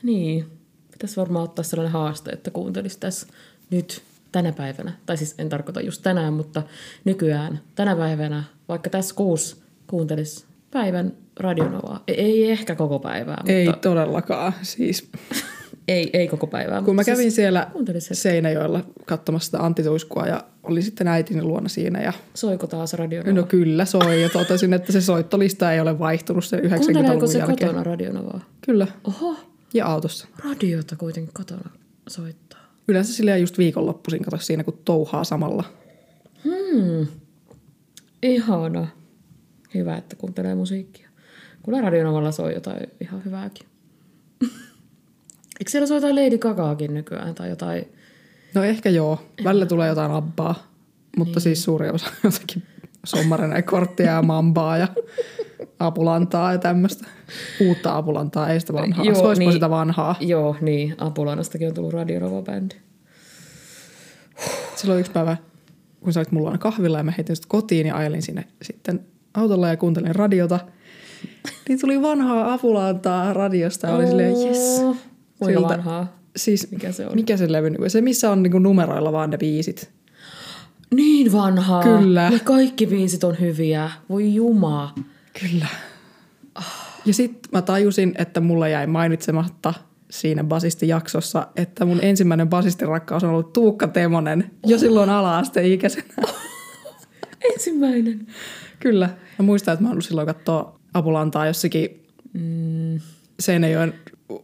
Niin. Pitäisi varmaan ottaa sellainen haaste, että kuuntelisi tässä nyt tänä päivänä. Tai siis en tarkoita just tänään, mutta nykyään tänä päivänä, vaikka tässä kuusi kuuntelisi päivän radionovaa. Ei, ei ehkä koko päivää, Ei mutta todellakaan. Siis, *laughs* ei, ei koko päivää. kun mä kävin siellä kuuntelis hetki. Seinäjoella katsomassa sitä antituiskua ja oli sitten äitini luona siinä ja Soiko taas radionova? no kyllä soi ja totesin, että se soittolista ei ole vaihtunut sen Kuunteleeko 90-luvun se jälkeen. kotona radionovaa? Kyllä. Oho, Ja autossa. radiota kuitenkin kotona soittaa. Yleensä silleen just viikonloppuisin kato siinä, kun touhaa samalla. Ihana. Hyvä, että kuuntelee musiikkia. Kyllä radionovalla soi jotain ihan hyvääkin. Eikö siellä soi jotain Lady Gagaakin nykyään tai jotain? No ehkä joo. Välillä tulee jotain abbaa, mutta niin. siis suuri osa *laughs* jotakin sommarinen korttia ja mambaa ja apulantaa ja tämmöistä. Uutta apulantaa, ei sitä vanhaa. Joo, Soispa niin. sitä vanhaa. Joo, niin. Apulanastakin on tullut radionova-bändi. Silloin yksi päivä, kun sä olit mulla aina kahvilla ja mä heitin kotiin ja ajelin sinne sitten autolla ja kuuntelin radiota, niin tuli vanhaa apulantaa radiosta ja oli silleen, yes. Kuinka Siltä- vanhaa? Siis Mikä se on? Mikä se levy on? Se, missä on niinku numeroilla vaan ne biisit. Niin vanhaa. Kyllä. Ja kaikki biisit on hyviä. Voi jumaa. Kyllä. Ja sitten mä tajusin, että mulla jäi mainitsematta siinä basistijaksossa, että mun ensimmäinen basistirakkaus on ollut Tuukka Temonen jo silloin ala-asteikäisenä. *laughs* Ensimmäinen. Kyllä. Mä muistan, että mä ollut silloin katsoa apulantaa jossakin Mm, Seinäjoen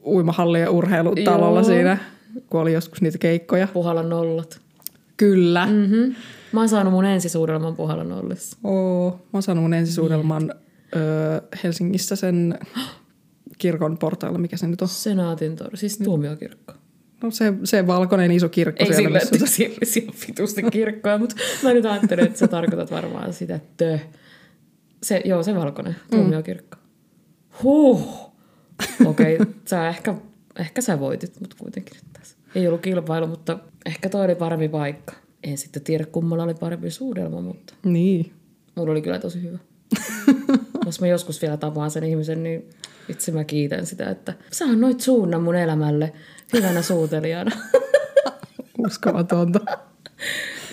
uimahalli- ja urheilutalolla Joo. siinä, kun oli joskus niitä keikkoja. puhalla nollat. Kyllä. Mm. Mm-hmm. Mä oon saanut mun ensisuudelman puhalla nollissa. Oo, mä oon saanut mun ensisuudelman öö, Helsingissä sen *gasps* kirkon portailla, mikä se nyt on. Senaatin tor, siis tuomiokirkko. No se, se valkoinen iso kirkko Ei siellä, sillä, missä että se... siellä ihan vitusti kirkkoja, mutta mä nyt ajattelin, että sä tarkoitat varmaan sitä tö. Se, joo, se valkoinen tuomiokirkko. Huh. Okei, okay, *laughs* sä ehkä, ehkä sä voitit, mutta kuitenkin nyt tässä. Ei ollut kilpailu, mutta ehkä toi oli parempi paikka. En sitten tiedä, kummalla oli parempi suudelma, mutta Niin. mulla oli kyllä tosi hyvä. *laughs* Jos mä joskus vielä tapaan sen ihmisen, niin Itse mä kiitän sitä, että sä annoit suunnan mun elämälle hyvänä suutelijana. *laughs* Uskomatonta.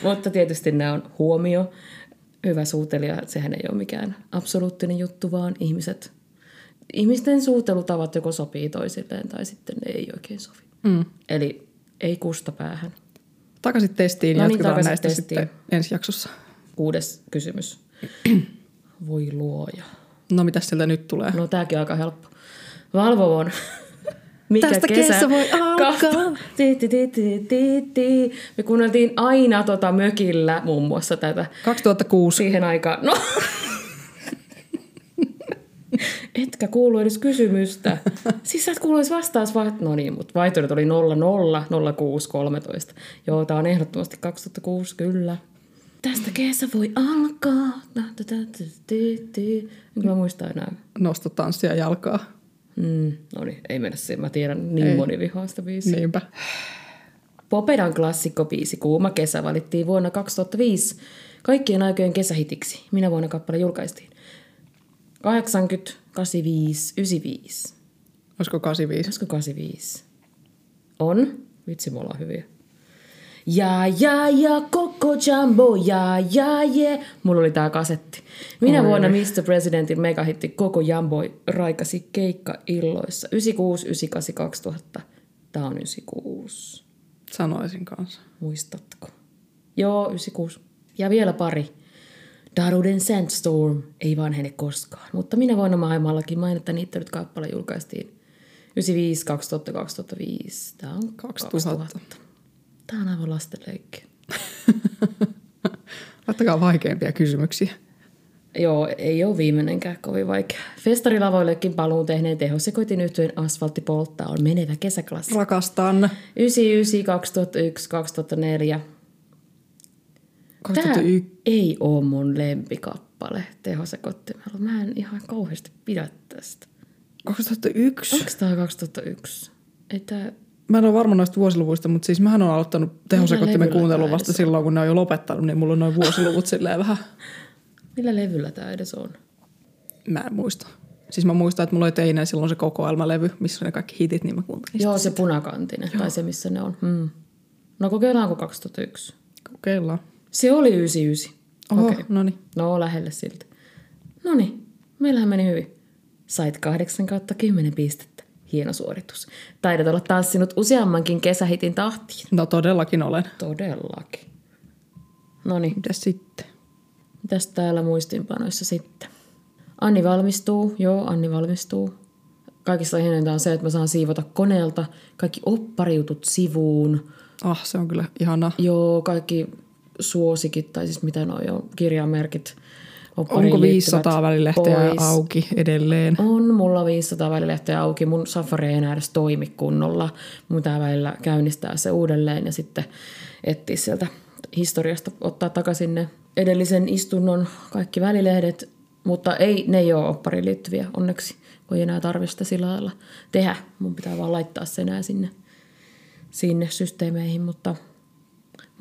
Mutta tietysti nämä on huomio. Hyvä suutelija, sehän ei ole mikään absoluuttinen juttu, vaan ihmiset, ihmisten suutelutavat joko sopii toisilleen tai sitten ne ei oikein sovi. Mm. Eli ei kusta päähän. Takaisin testiin No niin, jatketaan takaisin näistä testiin. sitten ensi jaksossa. Kuudes kysymys. Voi luoja. No mitäs sieltä nyt tulee? No tääkin on aika helppo. Valvovon. Mikä Tästä kesä voi alkaa. Me kuunneltiin aina tota mökillä muun muassa tätä 2006. siihen aikaan. No. Etkä kuulu edes kysymystä. Siis sä et kuulu edes vastaus, vaan... No niin, mutta vaihtoehdot oli 00, 06, 13. Joo, tää on ehdottomasti 2006, kyllä. Tästä kesä voi alkaa. Enkä mä muista enää. Nosta tanssia jalkaa. Mm, no niin, ei mennä siihen. Mä tiedän niin Ei. moni vihaa sitä biisiä. Niinpä. Popedan klassikkobiisi Kuuma kesä valittiin vuonna 2005 kaikkien aikojen kesähitiksi. Minä vuonna kappale julkaistiin? 80, 85, 95. Olisiko 85? Olisiko 85? On. Vitsi, me ollaan hyviä. Ja, ja, ja, koko jumbo, ja, ja, je. Mulla oli tää kasetti. Minä Oi. vuonna Mr. Presidentin megahitti koko jumbo raikasi keikka illoissa. 96, 98, 2000. Tää on 96. Sanoisin kanssa. Muistatko? Joo, 96. Ja vielä pari. Daruden Sandstorm ei vanhene koskaan, mutta minä vuonna maailmallakin mainita niitä nyt kappale julkaistiin 95, 2000, 2005. Tämä on 2000. 2000. Tämä on aivan lastenleikki. Laittakaa *laughs* vaikeampia kysymyksiä. Joo, ei ole viimeinenkään kovin vaikea. Festarilavoillekin paluun tehneen tehosekoitin yhtyeen asfaltti polttaa on menevä kesäklassi. Rakastan. 99, 2001, 2004. Tämä 2001. ei ole mun lempikappale tehosekottimella. Mä en ihan kauheasti pidä tästä. 2001. Onko tämä 2001? Ei tää... Mä en ole varma noista vuosiluvuista, mutta siis mähän olen aloittanut tehosekottimen levyllä kuuntelun vasta silloin, kun ne on jo lopettanut, niin mulla on noin vuosiluvut *laughs* silleen vähän. Millä levyllä tämä edes on? Mä en muista. Siis mä muistan, että mulla oli teineen silloin se kokoelmalevy, missä ne kaikki hitit, niin mä kuuntelin Joo, se punakantinen, tai se missä ne on. Hmm. No kokeillaanko 2001? Kokeillaan. Se oli 99. Oho, Okei. okay. no niin. No, lähelle siltä. No niin, meillähän meni hyvin. Sait 8 kautta 10 pistettä. Hieno suoritus. Taidat olla tanssinut useammankin kesähitin tahtiin. No todellakin olen. Todellakin. No niin, Mitäs sitten? mitäs täällä muistinpanoissa sitten? Anni valmistuu. Joo, Anni valmistuu. Kaikista ihaninta on se, että mä saan siivota koneelta kaikki oppariutut sivuun. Ah, se on kyllä ihana. Joo, kaikki suosikit, tai siis mitä noi on, kirjamerkit. Oppariin Onko liittyvät 500 välilehteä pois. auki edelleen? On, mulla 500 välilehteä auki. Mun Safari ei enää edes toimi kunnolla. Mun pitää välillä käynnistää se uudelleen ja sitten etsiä sieltä historiasta, ottaa takaisin ne edellisen istunnon kaikki välilehdet. Mutta ei, ne ei ole oppariin liittyviä onneksi, ei enää tarvitse sitä sillä lailla tehdä. Mun pitää vaan laittaa se enää sinne, sinne systeemeihin, mutta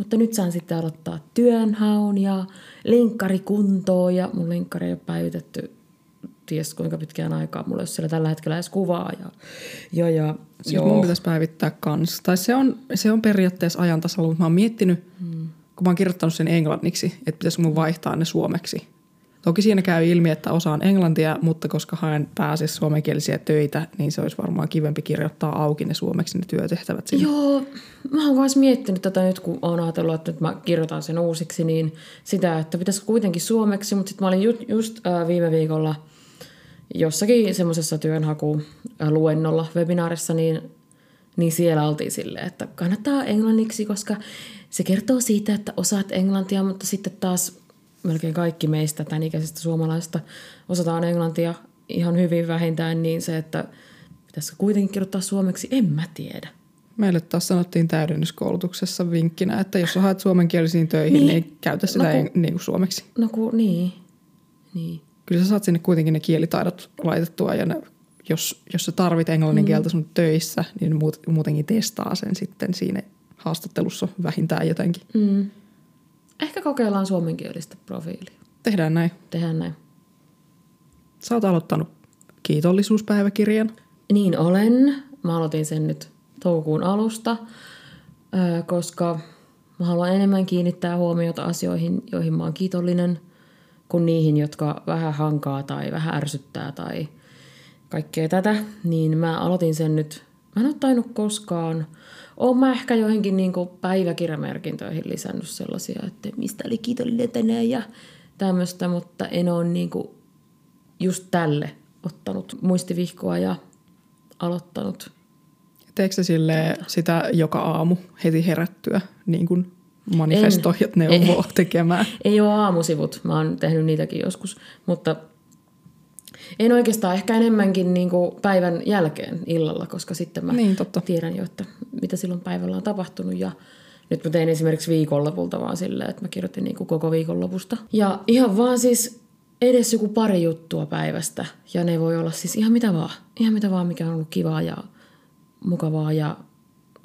mutta nyt saan sitten aloittaa työnhaun ja linkkari kuntoon ja mun linkkari ei ole päivitetty ties kuinka pitkään aikaa. Mulla ei ole siellä tällä hetkellä edes kuvaa. Ja, ja, ja Siis joo. mun pitäisi päivittää kans. Tai se on, se on periaatteessa ajan tasalla, mutta mä oon miettinyt, hmm. kun mä oon kirjoittanut sen englanniksi, että pitäisikö mun vaihtaa ne suomeksi. Toki siinä käy ilmi, että osaan englantia, mutta koska haen pääasiassa suomenkielisiä töitä, niin se olisi varmaan kivempi kirjoittaa auki ne suomeksi ne työtehtävät sinne. Joo, mä oon myös miettinyt tätä nyt, kun oon ajatellut, että nyt mä kirjoitan sen uusiksi, niin sitä, että pitäisikö kuitenkin suomeksi, mutta sitten mä olin just, just äh, viime viikolla jossakin semmoisessa työnhaku-luennolla webinaarissa, niin, niin siellä oltiin silleen, että kannattaa englanniksi, koska se kertoo siitä, että osaat englantia, mutta sitten taas melkein kaikki meistä tämän ikäisistä suomalaisista osataan englantia ihan hyvin vähintään, niin se, että pitäisikö kuitenkin kirjoittaa suomeksi, en mä tiedä. Meille taas sanottiin täydennyskoulutuksessa vinkkinä, että jos haet suomenkielisiin töihin, niin, Niin. käytä sitä No no, kun- niin kuin suomeksi. No kun, niin. Niin. Kyllä sä saat sinne kuitenkin ne kielitaidot laitettua ja ne, jos, jos sä tarvit englannin kieltä sun töissä, niin muut, muutenkin testaa sen sitten siinä haastattelussa vähintään jotenkin. Mm. Ehkä kokeillaan suomenkielistä profiilia. Tehdään näin. Tehdään näin. Sä oot aloittanut kiitollisuuspäiväkirjan. Niin olen. Mä aloitin sen nyt toukokuun alusta, koska mä haluan enemmän kiinnittää huomiota asioihin, joihin mä oon kiitollinen, kuin niihin, jotka vähän hankaa tai vähän ärsyttää tai kaikkea tätä. Niin mä aloitin sen nyt, mä en ole tainnut koskaan, oon mä ehkä joihinkin niin päiväkirjamerkintöihin lisännyt sellaisia, että mistä oli kiitollinen tänään ja tämmöistä, mutta en ole niin just tälle ottanut muistivihkoa ja aloittanut. Teekö se sille sitä joka aamu heti herättyä, niin kuin manifestoijat neuvoo ei, tekemään? Ei ole aamusivut, mä oon tehnyt niitäkin joskus, mutta en oikeastaan ehkä enemmänkin niin kuin päivän jälkeen illalla, koska sitten mä niin, totta. tiedän jo, että mitä silloin päivällä on tapahtunut ja nyt mä tein esimerkiksi viikonlopulta vaan silleen, että mä kirjoitin niin kuin koko viikonlopusta. Ja ihan vaan siis edes joku pari juttua päivästä. Ja ne voi olla siis ihan mitä vaan. Ihan mitä vaan, mikä on ollut kivaa ja mukavaa ja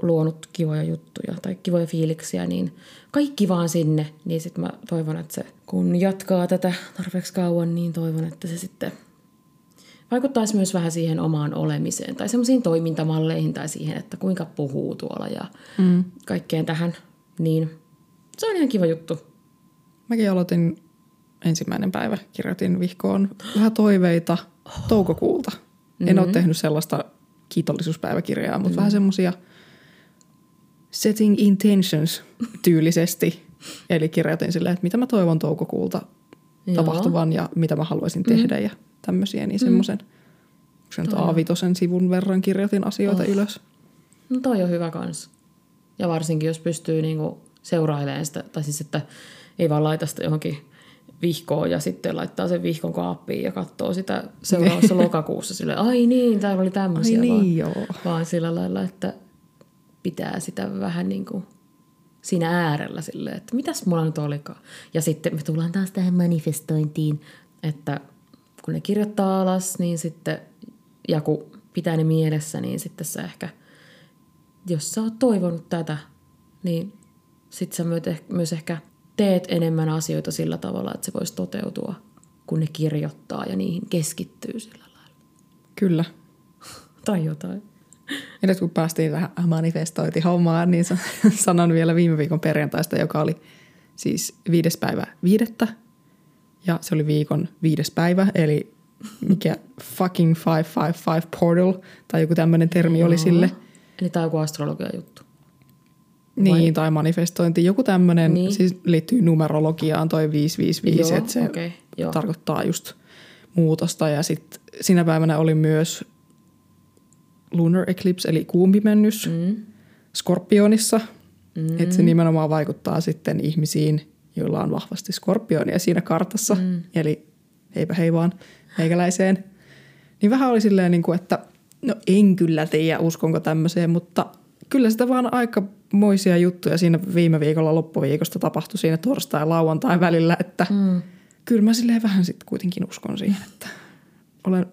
luonut kivoja juttuja tai kivoja fiiliksiä, niin kaikki vaan sinne. Niin sitten mä toivon, että se kun jatkaa tätä tarpeeksi kauan, niin toivon, että se sitten vaikuttaisi myös vähän siihen omaan olemiseen tai semmoisiin toimintamalleihin tai siihen, että kuinka puhuu tuolla ja mm. kaikkeen tähän. Niin se on ihan kiva juttu. Mäkin aloitin ensimmäinen päivä, kirjoitin vihkoon vähän toiveita toukokuulta. Mm-hmm. En ole mm-hmm. tehnyt sellaista kiitollisuuspäiväkirjaa, mutta mm-hmm. vähän semmoisia setting intentions tyylisesti. *laughs* Eli kirjoitin silleen, että mitä mä toivon toukokuulta Joo. tapahtuvan ja mitä mä haluaisin mm-hmm. tehdä ja tämmöisiä. Niin semmoisen, mm. nyt A5 sivun verran kirjoitin asioita oh. ylös. No toi on hyvä kans. Ja varsinkin, jos pystyy niinku seurailemaan sitä, tai siis että ei vaan laita sitä johonkin vihkoon ja sitten laittaa sen vihkon kaappiin ja katsoo sitä seuraavassa lokakuussa sille ai niin, täällä oli tämmöisiä, ai niin, vaan, joo. vaan sillä lailla, että pitää sitä vähän niin kuin siinä äärellä sille, että mitäs mulla nyt olikaan. Ja sitten me tullaan taas tähän manifestointiin, että kun ne kirjoittaa alas, niin sitten, ja kun pitää ne mielessä, niin sitten sä ehkä, jos sä oot toivonut tätä, niin sitten sä myös ehkä teet enemmän asioita sillä tavalla, että se voisi toteutua, kun ne kirjoittaa ja niihin keskittyy sillä lailla. Kyllä. tai jotain. Ja nyt kun päästiin tähän manifestointihommaan, niin sanon vielä viime viikon perjantaista, joka oli siis viides päivä viidettä. Ja se oli viikon viides päivä, eli mikä fucking 555 portal, tai joku tämmöinen termi oli sille. Eli tämä on joku astrologia juttu. Niin, tai manifestointi. Joku tämmöinen, niin. siis liittyy numerologiaan toi 555, Joo, että se okay, jo. tarkoittaa just muutosta. Ja sitten sinä päivänä oli myös lunar eclipse, eli kuumpimennys mm. Skorpionissa. Mm. Että se nimenomaan vaikuttaa sitten ihmisiin, joilla on vahvasti skorpionia siinä kartassa. Mm. Eli heipä hei vaan meikäläiseen. Niin vähän oli silleen, niin kuin, että no en kyllä tiedä, uskonko tämmöiseen, mutta kyllä sitä vaan aika moisia juttuja siinä viime viikolla loppuviikosta tapahtui siinä torstai ja lauantai välillä, että mm. kyllä mä silleen vähän sitten kuitenkin uskon siihen, että olen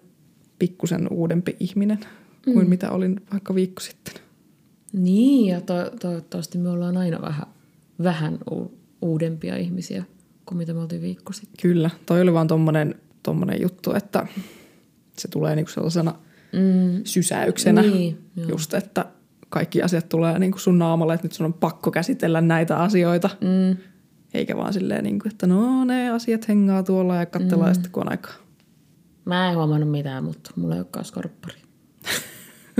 pikkusen uudempi ihminen kuin mm. mitä olin vaikka viikko sitten. Niin, ja to- toivottavasti me ollaan aina vähän, vähän u- uudempia ihmisiä kuin mitä me oltiin viikko sitten. Kyllä, toi oli vaan tommonen, tommonen juttu, että se tulee niinku sellaisena mm. sysäyksenä niin, just, että kaikki asiat tulee niin kuin sun naamalle, että nyt sun on pakko käsitellä näitä asioita. Mm. Eikä vaan silleen, niin kuin, että no ne asiat hengaa tuolla ja katsellaan mm. sitten kun on aikaa. Mä en huomannut mitään, mutta mulla ei olekaan skorppari.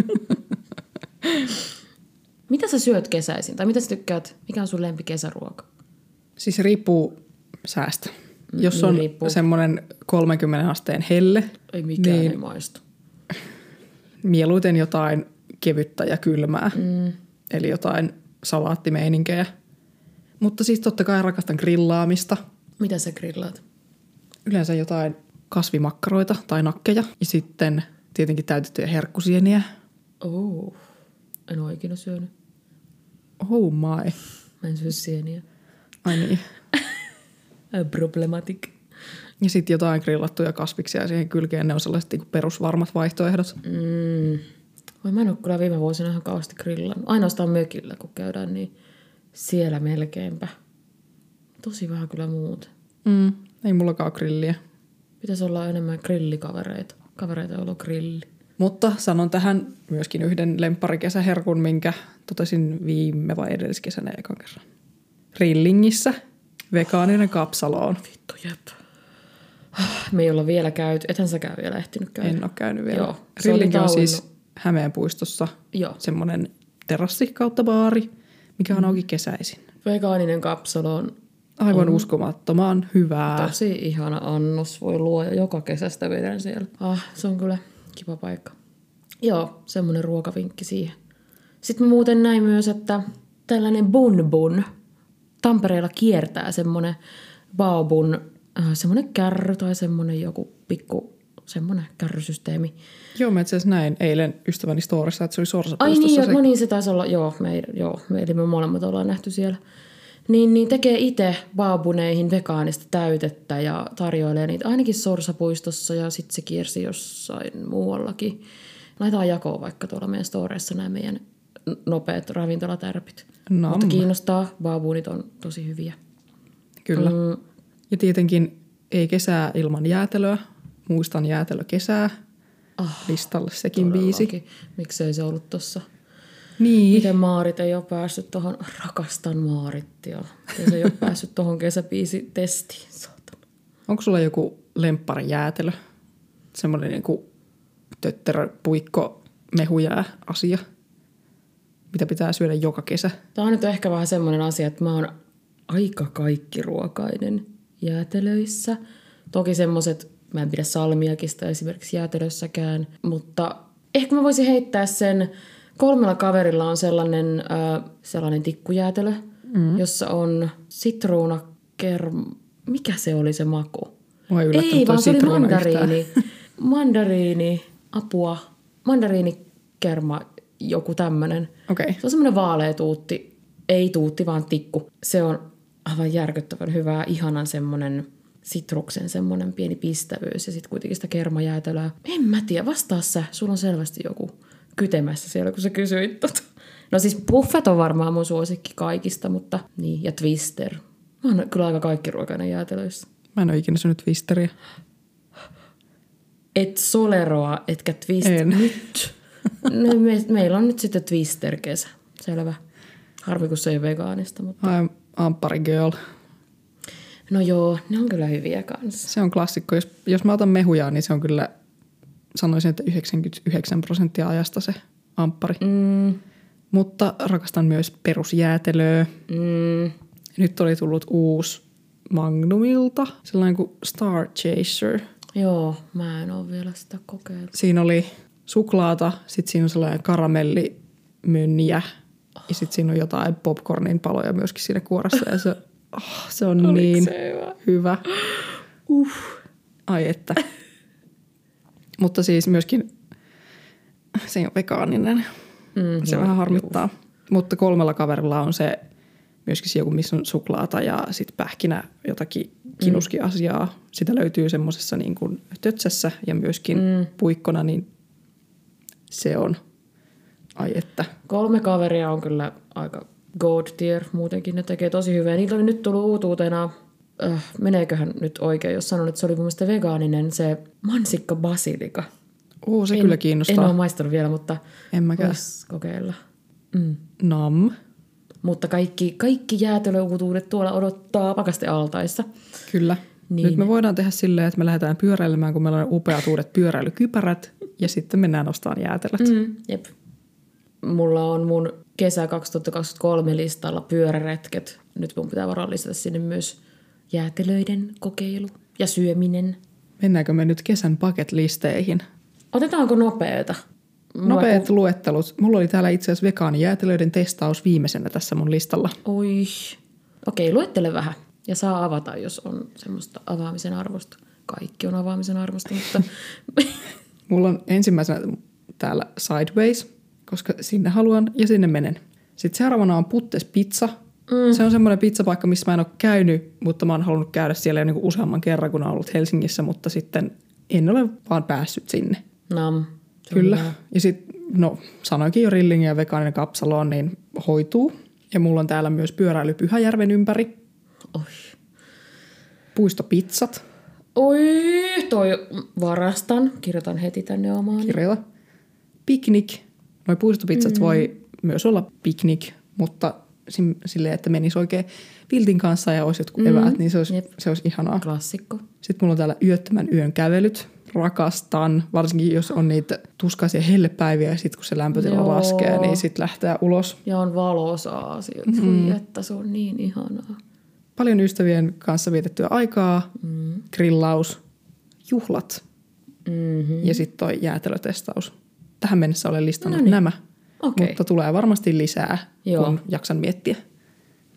*laughs* mitä sä syöt kesäisin? Tai mitä sä tykkäät? Mikä on sun lempi kesäruoka? Siis riippuu säästä. Mm, Jos niin on riippuu. semmoinen 30 asteen helle. Ei mikään niin ei maistu. Mieluiten jotain kevyttä ja kylmää. Mm. Eli jotain salaattimeininkejä. Mutta siis totta kai rakastan grillaamista. Mitä sä grillaat? Yleensä jotain kasvimakkaroita tai nakkeja. Ja sitten tietenkin täytettyjä herkkusieniä. Oh, en ole ikinä syönyt. Oh my. Mä en syö sieniä. Ai niin. *laughs* Problematic. Ja sitten jotain grillattuja kasviksia siihen kylkeen. Ne on sellaiset niin perusvarmat vaihtoehdot. Mm. Voi mä en ole kyllä viime vuosina ihan kauheasti grillannut. Ainoastaan mökillä, kun käydään, niin siellä melkeinpä. Tosi vähän kyllä muut. Mm, ei mullakaan grilliä. Pitäisi olla enemmän grillikavereita. kavereita, joilla on grilli. Mutta sanon tähän myöskin yhden lempparikesäherkun, minkä totesin viime vai edelliskesänä ekan kerran. Rillingissä vegaaninen kapsaloon. Vittu, jep. Me ei olla vielä käyty. Ethän säkään vielä ehtinyt käydä. En ole käynyt vielä. Joo, Rillingi on siis Hämeen puistossa Joo. semmoinen terassi kautta baari, mikä Mm. on auki kesäisin. Vegaaninen kapsalo on Aivan uskomattoman hyvää. tosi ihana annos. Voi luoja joka kesästä vedän siellä. Ah, se on kyllä kiva paikka. Joo, semmoinen ruokavinkki siihen. Sitten mä muuten näin myös, että tällainen bun bun. Tampereella kiertää semmoinen baobun, äh, semmoinen kärry tai semmoinen joku pikku semmoinen kärrysysteemi. Joo, mä itse näin eilen ystäväni storissa, että se oli Ai Sorsapuistossa. niin, se... jo, no niin, se taisi olla, joo, me, joo, me, eli me molemmat ollaan nähty siellä. Niin, niin tekee itse baabuneihin vegaanista täytettä ja tarjoilee niitä ainakin Sorsapuistossa ja sitten se kiersi jossain muuallakin. Laitetaan jakoon vaikka tuolla meidän storeissa nämä meidän nopeat ravintolatärpit. Nam. Mutta kiinnostaa, baabunit on tosi hyviä. Kyllä. Mm, Ja tietenkin ei kesää ilman jäätelöä. Muistan jäätelö kesää. Ah, Listalle sekin biisi. todellakin. Miksei se ollut tuossa? Niin. Miten Maarit ei ole päässyt tuohon, rakastan Maarittia. Miten se ei ole päässyt tuohon kesäbiisi testiin, saatana. Onko sulla joku lemppari jäätelö? Semmoinen niinku tötterö, puikko, mehujää asia, mitä pitää syödä joka kesä. Tämä on nyt ehkä vähän semmoinen asia, että mä oon aika kaikkiruokainen jäätelöissä. Toki semmoiset, mä en pidä salmiakista esimerkiksi jäätelössäkään, mutta ehkä mä voisin heittää sen, kolmella kaverilla on sellainen, äh, sellainen tikkujäätelö, mm. jossa on sitruuna, kerm... mikä se oli se maku? Ei vaan se oli sitruuna yhtään. mandariini. mandariini, apua, mandariinikerma, joku tämmönen. Okei. Okay. Se on semmoinen vaalea tuutti, ei tuutti, vaan tikku. Se on aivan järkyttävän hyvää, ihanan semmoinen sitruksen semmoinen pieni pistävyys ja sitten kuitenkin sitä kermajäätelöä. En mä tiedä, vastaa sä. Sulla on selvästi joku kytemässä siellä, kun sä kysyit tota. No siis Buffet on varmaan mun suosikki kaikista, mutta niin, ja Twister. Mä oon kyllä aika kaikkiruokainen jäätelöissä. Mä en ole ikinä syönyt twisteriä. Et Soleroa, etkä Twister. En. Nyt. No, me, meillä on nyt sitten Twister-kesä. Selvä. Harvi, kun se ei ole vegaanista, mutta... I'm Ampari girl. No joo, ne on kyllä hyviä kanssa. Se on klassikko. Jos, jos mä otan mehujaa, niin se on kyllä, sanoisin, että 99 prosenttia ajasta se amppari. Mm, Mutta rakastan myös perusjäätelöä. mm, Nyt oli tullut uusi Magnumilta, sellainen kuin Star Chaser. joo, mä en ole vielä sitä kokeillut. Siinä oli suklaata, sitten siinä on sellainen karamellimönjä ja sitten siinä on jotain popcornin paloja myöskin siinä kuoressa ja se, oh, se on niin se hyvä? hyvä. Uh. Ai että. Mutta siis myöskin se on vegaaninen. Mm, Se vähän harmittaa. Mutta kolmella kaverilla on se myöskin se joku, missä on suklaata ja sitten pähkinä jotakin kinuskiasiaa. Sitä löytyy semmoisessa niin kuin tötsässä ja myöskin mm. puikkona, niin se on, ai että. Kolme kaveria on kyllä aika god tier muutenkin. Ne tekee tosi hyvää. Niillä oli nyt tullut uutuutena, äh, meneeköhän nyt oikein, jos sanon, että se oli mun mielestä vegaaninen, se mansikka basilika. Oo, se en, kyllä En kiinnostaa. ole maistanut vielä, mutta En mäkään. kokeilla. Mm. Nam. Mutta kaikki, kaikki jäätelöuutuudet tuolla odottaa pakastealtaissa. Kyllä. Niin. Nyt me voidaan tehdä silleen, että me lähdetään pyöräilemään, kun meillä on upeat uudet pyöräilykypärät ja sitten mennään ostamaan jäätelöt. Mm. Jep. Mulla on mun kesä 2023 listalla pyöräretket. Nyt mun pitää varoa lisätä sinne myös jäätelöiden kokeilu ja syöminen. Mennäänkö me nyt kesän paketlisteihin? Otetaanko nopeeta? Nopeat luettelut. Mulla oli täällä itse asiassa vegaanijäätelöiden testaus viimeisenä tässä mun listalla. Oi. Okei, luettele vähän. Ja saa avata, jos on semmoista avaamisen arvosta. Kaikki on avaamisen arvosta, mutta *laughs* Mulla on ensimmäisenä täällä Sideways, koska sinne haluan ja sinne menen. Sitten seuraavana on Puttes Pizza. Mm. Se on semmoinen pizzapaikka, missä mä en ole käynyt, mutta mä oon halunnut käydä siellä jo niinku useamman kerran, kun olen ollut Helsingissä, mutta sitten en ole vaan päässyt sinne. on Kyllä. hyvä. Ja sitten, no sanoinkin jo rillingi ja vegaaninen kapsaloon, niin hoituu. Ja mulla on täällä myös pyöräily Pyhäjärven ympäri. Oi. Puistopizzat. Oi, toi varastan. Kirjoitan heti tänne omaan. Kirjoita. Piknik. Noi puistopizzat mm. voi myös olla piknik, mutta silleen, että menisi oikein viltin kanssa ja olisi jotkut mm. eväät, niin se olisi, se olisi ihanaa. Klassikko. Sitten mulla on täällä yöttömän yön kävelyt. Rakastan, varsinkin jos on niitä tuskaisia hellepäiviä ja sitten kun se lämpötila Joo. laskee, niin sitten lähtee ulos. Ja on valosaa asioita. Mm. että se on niin ihanaa. Paljon ystävien kanssa vietettyä aikaa, mm. grillaus, juhlat Mm-hmm. ja sitten toi jäätelötestaus. Tähän mennessä olen listannut Noniin. nämä, Okei. mutta tulee varmasti lisää, Joo. kun jaksan miettiä.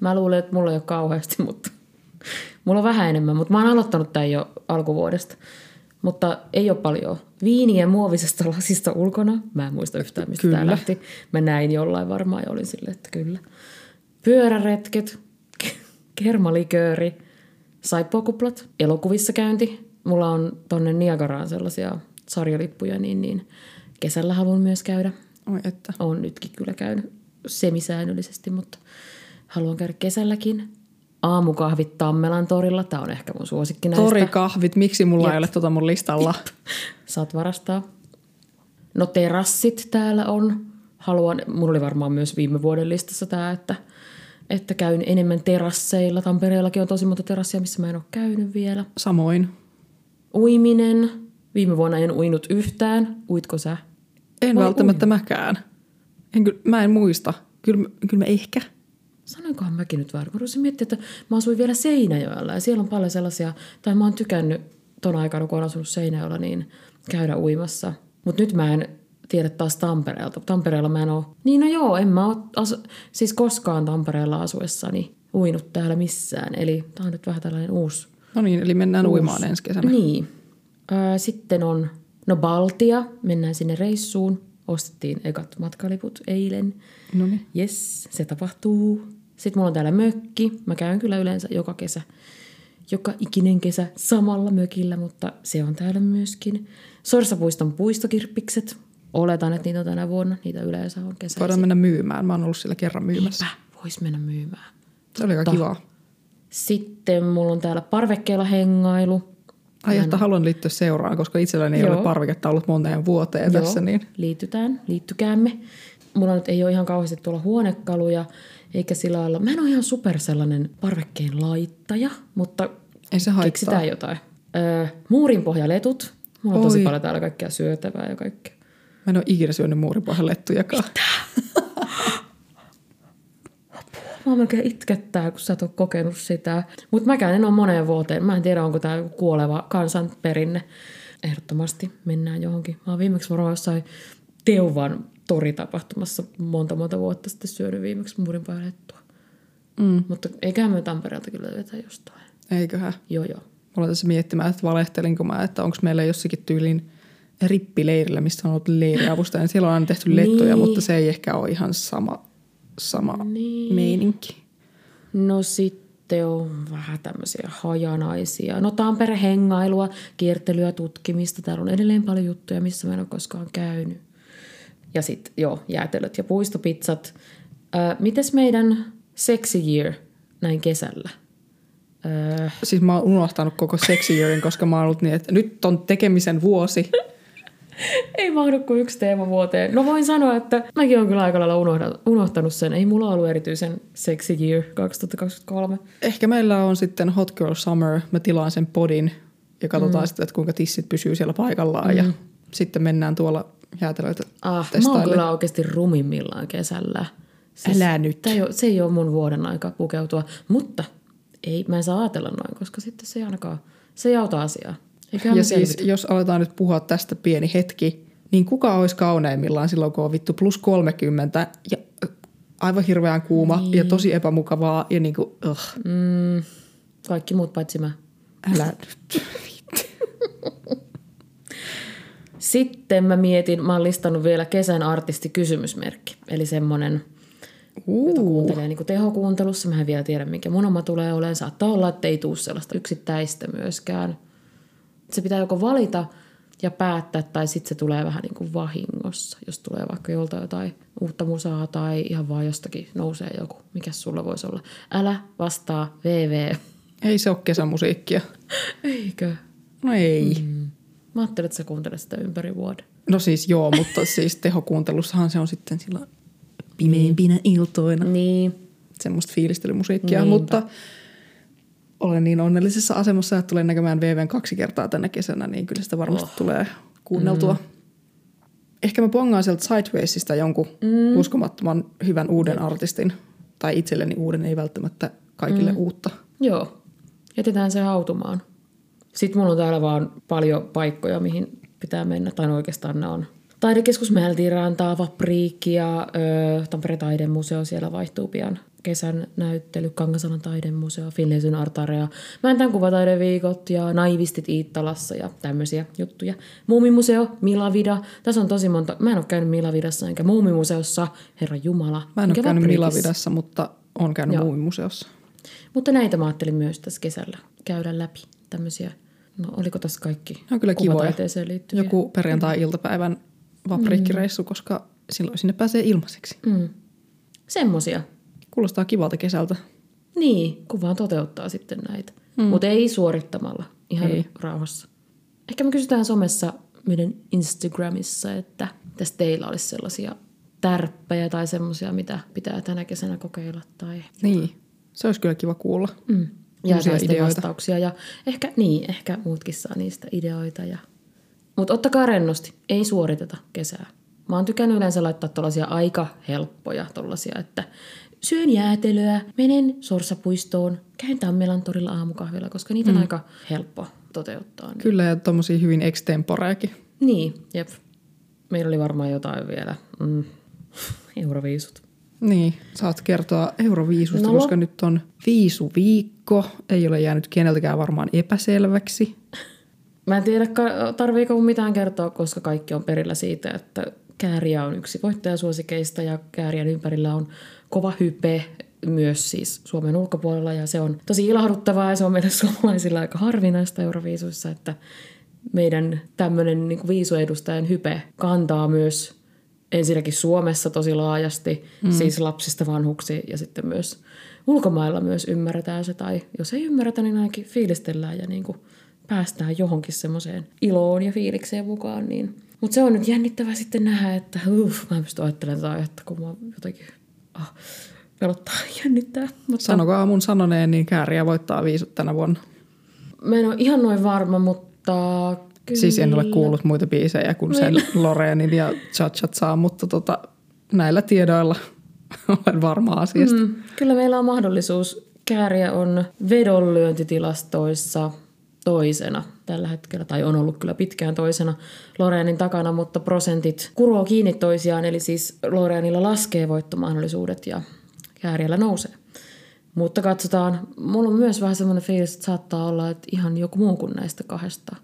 Mä luulen, että mulla ei ole kauheasti, mutta *laughs* mulla on vähän enemmän. Mutta mä oon aloittanut tämän jo alkuvuodesta. Mutta ei ole paljon. Viiniä muovisesta *laughs* lasista ulkona. Mä en muista yhtään, mistä Kyllä. tämä lähti. Mä näin jollain varmaan ja olin silleen, että kyllä. Pyöräretket, kermalikööri, saippuakuplat, elokuvissa käynti. Mulla on tonne Niagaraan sellaisia sarjalippuja, niin, niin kesällä haluan myös käydä. Oi että. Olen nytkin kyllä käynyt semisäännöllisesti, mutta haluan käydä kesälläkin. Aamukahvit Tammelan torilla. Tämä on ehkä mun suosikki näistä. Torikahvit, miksi mulla Jep. ei ole tota mun listalla? Saat varastaa. No terassit täällä on. Haluan, mulla oli varmaan myös viime vuoden listassa tämä, että, että käyn enemmän terasseilla. Tampereellakin on tosi monta terassia, missä mä en ole käynyt vielä. Samoin. Uiminen. Viime vuonna en uinut yhtään. Uitko sä? En Vai välttämättä mäkään. En, mä en muista. Kyllä, kyllä mä ehkä. Sanoinkohan mäkin nyt väärin. Mä rupesin miettimään, että mä asuin vielä Seinäjoella ja siellä on paljon sellaisia, tai mä oon tykännyt ton aikana, kun olen asunut Seinäjoella, niin käydä uimassa. Mutta nyt mä en tiedä taas Tampereelta. Tampereella mä en oo, niin no joo, en mä oo asu, siis koskaan Tampereella asuessani uinut täällä missään. Eli tää on nyt vähän tällainen uusi. No niin, eli mennään uimaan ensi kesänä. Niin. Ää, sitten on, no Baltia, mennään sinne reissuun. Ostettiin ekat matkaliput eilen. No niin. Yes, se tapahtuu. Sitten mulla on täällä mökki. Mä käyn kyllä yleensä joka kesä, joka ikinen kesä samalla mökillä, mutta se on täällä myöskin. Sorsapuiston puistokirppikset. Oletan, että niitä on tänä vuonna. Niitä yleensä on kesäisin. Voidaan mennä myymään. Mä oon ollut siellä kerran myymässä. Niinpä, vois mennä myymään. Se oli aika kivaa. Sitten mulla on täällä parvekkeella hengailu. Ai, että haluan liittyä seuraan, koska itselläni ei Joo. ole parviketta ollut moneen vuoteen Joo, tässä. Niin. liitytään, liittykäämme. Mulla nyt ei ole ihan kauheasti tuolla huonekaluja, eikä sillä lailla. Mä en ole ihan super sellainen parvekkeen laittaja, mutta Ei se haittaa. keksitään jotain. Öö, muurinpohjaletut. Mulla on tosi Oi. paljon täällä kaikkea syötävää ja kaikkea. Mä en ole ikinä syönyt muuripohjalettujakaan. Mä melkein itkettää, kun sä et ole kokenut sitä. Mutta mäkään en ole moneen vuoteen. Mä en tiedä, onko tämä kuoleva kansanperinne. Ehdottomasti mennään johonkin. Mä oon viimeksi varmaan jossain Teuvan toritapahtumassa monta monta vuotta sitten syönyt viimeksi muurinpohjalettua. Mm. Mutta eiköhän me Tampereelta kyllä löydetä jostain. Eiköhän. Joo, joo. Mä olen tässä miettimään, että valehtelinko mä, että onko meillä jossakin tyylin rippileirillä, missä on ollut leiriavustaja. niin Siellä on aina tehty lettuja, Niin. mutta se ei ehkä ole ihan sama, sama Niin. meininki. No sitten on vähän tämmöisiä hajanaisia. No Tampere hengailua, kiertelyä, tutkimista. Täällä on edelleen paljon juttuja, missä mä en ole koskaan käynyt. Ja sitten joo, jäätelöt ja puistopizzat. Ö, mites meidän sexy year näin kesällä? Ö, Siis mä oon unohtanut koko sexy yearin, koska mä oon ollut niin, että nyt on tekemisen vuosi. *laughs* *laughs* ei mahdu kuin yksi teema vuoteen. No voin sanoa, että mäkin olen kyllä aika lailla unohtanut sen. Ei mulla ollut erityisen sexy year 2023. Ehkä meillä on sitten Hot Girl Summer, mä tilaan sen podin ja katsotaan mm. sitten, että kuinka tissit pysyy siellä paikallaan mm. ja sitten mennään tuolla jäätelöitä Ah, mä oon kyllä oikeasti rumimmillaan kesällä. Älä nyt. Tää ei ole, se ei ole mun vuoden aika pukeutua, mutta ei, mä en saa ajatella noin, koska sitten se ei ainakaan, se ei auta asiaa. Eiköhän Ja siis, selvitä. jos aletaan nyt puhua tästä pieni hetki, niin kuka olisi kauneimmillaan silloin, kun on vittu plus 30 ja aivan hirveän kuuma niin. ja tosi epämukavaa ja niin kuin, uh, Mm, kaikki muut paitsi mä. älä *laughs* nyt. Sitten mä mietin, mä oon listannut vielä kesän artisti kysymysmerkki. Eli semmonen, jota Uh, kuuntelee niin tehokuuntelussa. Mä en vielä tiedä, mikä mun oma tulee olemaan. Saattaa olla, että ei tule sellaista yksittäistä myöskään. Se pitää joko valita ja päättää, tai sitten se tulee vähän niin kuin vahingossa, jos tulee vaikka jolta jotain uutta musaa tai ihan vaan jostakin nousee joku. Mikä sulla voisi olla? Älä vastaa VV. ei se ole kesämusiikkia. Eikö? No ei. Mm. Mä ajattelin, että sä kuuntelet sitä ympäri vuoden. No siis joo, mutta siis tehokuuntelussahan se on sitten silloin pimeimpinä iltoina. Niin. Semmoista fiilistelymusiikkia, Niinpä. mutta olen niin onnellisessa asemassa, että tulen näkemään VVn kaksi kertaa tänä kesänä, niin kyllä sitä varmasti oh. tulee kuunneltua. Mm. Ehkä mä pongaan sieltä Sidewaysista jonkun mm. uskomattoman hyvän uuden artistin. Tai itselleni uuden, ei välttämättä kaikille mm. uutta. Joo. Jätetään se hautumaan. Sitten mulla on täällä vaan paljon paikkoja, mihin pitää mennä. Tai no oikeastaan ne on Taidekeskus Mältirantaa, Vapriikki ja ö, Tampereen taidemuseo. Siellä vaihtuu pian kesän näyttely, Kangasalan taidemuseo, Finlayson Artarea, Mäntän kuvataideviikot ja Naivistit Iittalassa ja tämmöisiä juttuja. Muumimuseo, Milavida. Tässä on tosi monta. Mä en ole käynyt Milavidassa enkä Muumimuseossa, herra Jumala. Mä en ole käynyt Vapriikissa. Milavidassa, mutta olen käynyt Joo. muumimuseossa. Mutta näitä mä ajattelin myös tässä kesällä käydä läpi. Tämmöisiä, no oliko tässä kaikki Ne on kyllä kivoja. Joku perjantai-iltapäivän vapriikkireissu, koska silloin sinne pääsee ilmaiseksi. Mm. Semmosia. Kuulostaa kivalta kesältä. Niin, kun vaan toteuttaa sitten näitä. Mm. Mutta ei suorittamalla, ihan Ei. rauhassa. Ehkä me kysytään somessa meidän Instagramissa, että tässä teillä olisi sellaisia tärppejä tai semmoisia, mitä pitää tänä kesänä kokeilla. Tai Niin, se olisi kyllä kiva kuulla. mm. ja ideoita. vastauksia. Ja ehkä, niin, ehkä muutkin saa niistä ideoita. Ja... Mutta ottakaa rennosti, ei suoriteta kesää. Mä oon tykännyt yleensä laittaa tuollaisia aika helppoja tollasia, että syön jäätelöä, menen sorsapuistoon, käyn Tammelan torilla aamukahvilla, koska niitä on aika helppo toteuttaa. Niin, Kyllä, ja tommosia hyvin extemporeakin. niin jep. Meillä oli varmaan jotain vielä. Mm. *laughs* Euroviisut. Niin, saat kertoa Euroviisusta, no. koska nyt on viisuviikko. Ei ole jäänyt keneltäkään varmaan epäselväksi. Mä en tiedä, tarviiko mun mitään kertoa, koska kaikki on perillä siitä, että Kääriä on yksi voittajasuosikeista ja Käärien ympärillä on kova hype myös siis Suomen ulkopuolella ja se on tosi ilahduttavaa ja se on meille *laughs* suomalaisilla aika harvinaista Euroviisuissa, että meidän tämmöinen niin viisuedustajan hype kantaa myös ensinnäkin Suomessa tosi laajasti, mm. siis lapsista vanhuksiin ja sitten myös ulkomailla myös ymmärretään se tai jos ei ymmärretä, niin ainakin fiilistellään ja niin kuin päästään johonkin semmoiseen iloon ja fiilikseen mukaan. Niin. Mutta se on nyt jännittävää sitten nähdä, että uff, mä en pysty ajattelemaan tätä aihetta, kun mä jotenkin ah, pelottaa jännittää. Mutta Sanokaa mun sanoneen, niin kääriä voittaa viisut tänä vuonna. mä en ole ihan noin varma, mutta kyllä. Siis en ole kuullut muita biisejä kuin sen *laughs* Loreenin ja Chachat saa, mutta tota, näillä tiedoilla *laughs* olen varma asiasta. Mm. Mm, kyllä meillä on mahdollisuus. Kääriä on vedonlyöntitilastoissa toisena tällä hetkellä, tai on ollut kyllä pitkään toisena Loreenin takana, mutta prosentit kuroo kiinni toisiaan, eli siis Loreenilla laskee voittomahdollisuudet ja Kääriällä nousee. Mutta katsotaan, mulla on myös vähän semmoinen fiilis, että saattaa olla, että ihan joku muu kuin näistä kahdesta.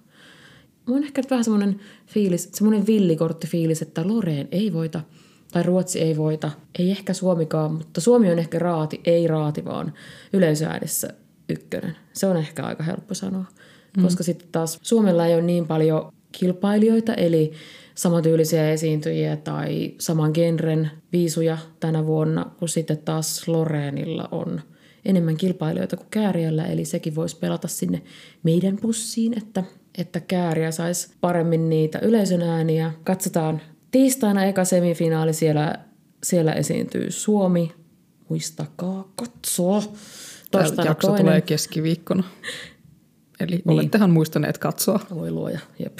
Mulla on ehkä vähän semmoinen fiilis, semmoinen villikorttifiilis, että Loreen ei voita, tai Ruotsi ei voita, ei ehkä Suomikaan, mutta Suomi on ehkä raati, ei raati, vaan yleisöäänessä ykkönen. Se on ehkä aika helppo sanoa, mm. koska sitten taas Suomella ei ole niin paljon kilpailijoita, eli samantyylisiä esiintyjiä tai saman genren viisuja tänä vuonna, kun sitten taas Loreenilla on enemmän kilpailijoita kuin Kääriällä, eli sekin voisi pelata sinne meidän pussiin, että, että Kääriä saisi paremmin niitä yleisön ääniä. Katsotaan tiistaina eka semifinaali, siellä, siellä esiintyy Suomi. Muistakaa katsoa. Tämä Torstaina jakso toinen. tulee keskiviikkona. Eli niin. olettehan muistaneet katsoa. Voi luoja, jep.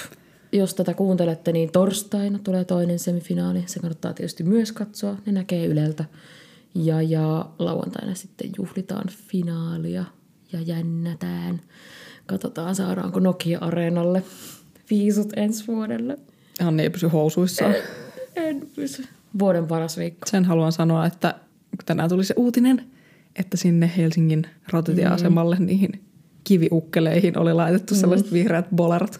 Jos tätä kuuntelette, niin torstaina tulee toinen semifinaali. Se kannattaa tietysti myös katsoa. Ne näkee Yleltä. Ja, ja lauantaina sitten juhlitaan finaalia ja jännätään. Katsotaan, saadaanko Nokia-areenalle viisut ensi vuodelle. Hän ei pysy housuissaan. En pysy. Vuoden paras viikko. Sen haluan sanoa, että tänään tuli se uutinen, että sinne Helsingin rautatieasemalle Mm. niihin kiviukkeleihin oli laitettu sellaiset vihreät bolerat.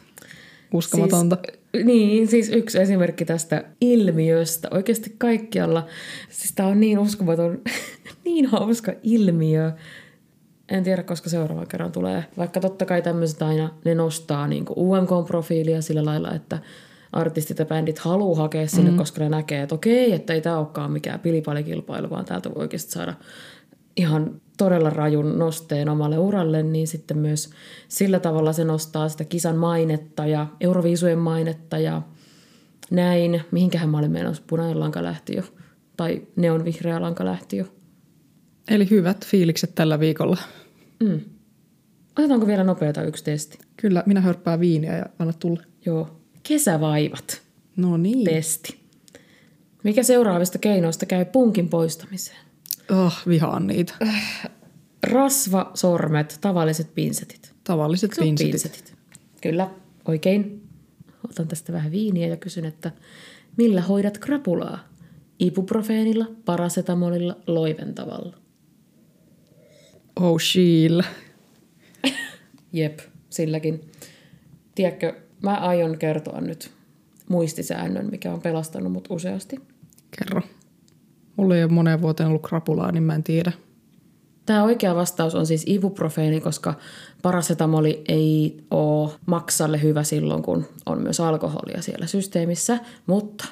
Uskomatonta. Siis, niin, siis yksi esimerkki tästä ilmiöstä. Oikeasti kaikkialla. Siis tämä on niin uskomaton, *laughs* niin hauska ilmiö. En tiedä, koska seuraavan kerran tulee. Vaikka totta kai tämmöiset aina, ne nostaa niin UMK-profiilia sillä lailla, että artistit ja bändit haluaa hakea sinne, mm. koska ne näkee, että okei, että ei tämä olekaan mikään pilipalikilpailu, vaan täältä voi oikeasti saada ihan todella rajun nosteen omalle uralle, niin sitten myös sillä tavalla se nostaa sitä kisan mainetta ja Euroviisujen mainetta ja näin. Mihinkähän mä olin menossa? Punainen lanka lähti jo. Tai neonvihreä lanka lähti jo. Eli hyvät fiilikset tällä viikolla. Mm. Otetaanko vielä nopeata yksi testi? Kyllä, minä hörppään viiniä ja anna tulla. Joo. Kesävaivat. No niin. Testi. Mikä seuraavista keinoista käy punkin poistamiseen? Oh, vihaan niitä. Rasva, sormet, tavalliset pinsetit. Tavalliset pinsetit. pinsetit. Kyllä, oikein. Otan tästä vähän viiniä ja kysyn, että millä hoidat krapulaa? Ibuprofeenilla, parasetamolilla, loiventavalla. Oh, Sheila. *laughs* Jep, silläkin. Tiedätkö, mä aion kertoa nyt muistisäännön, mikä on pelastanut mut useasti. Kerro. Mulla ei ole moneen vuoteen ollut krapulaa, niin mä en tiedä. Tämä oikea vastaus on siis ibuprofeeni, koska parasetamoli ei ole maksalle hyvä silloin, kun on myös alkoholia siellä systeemissä. Mutta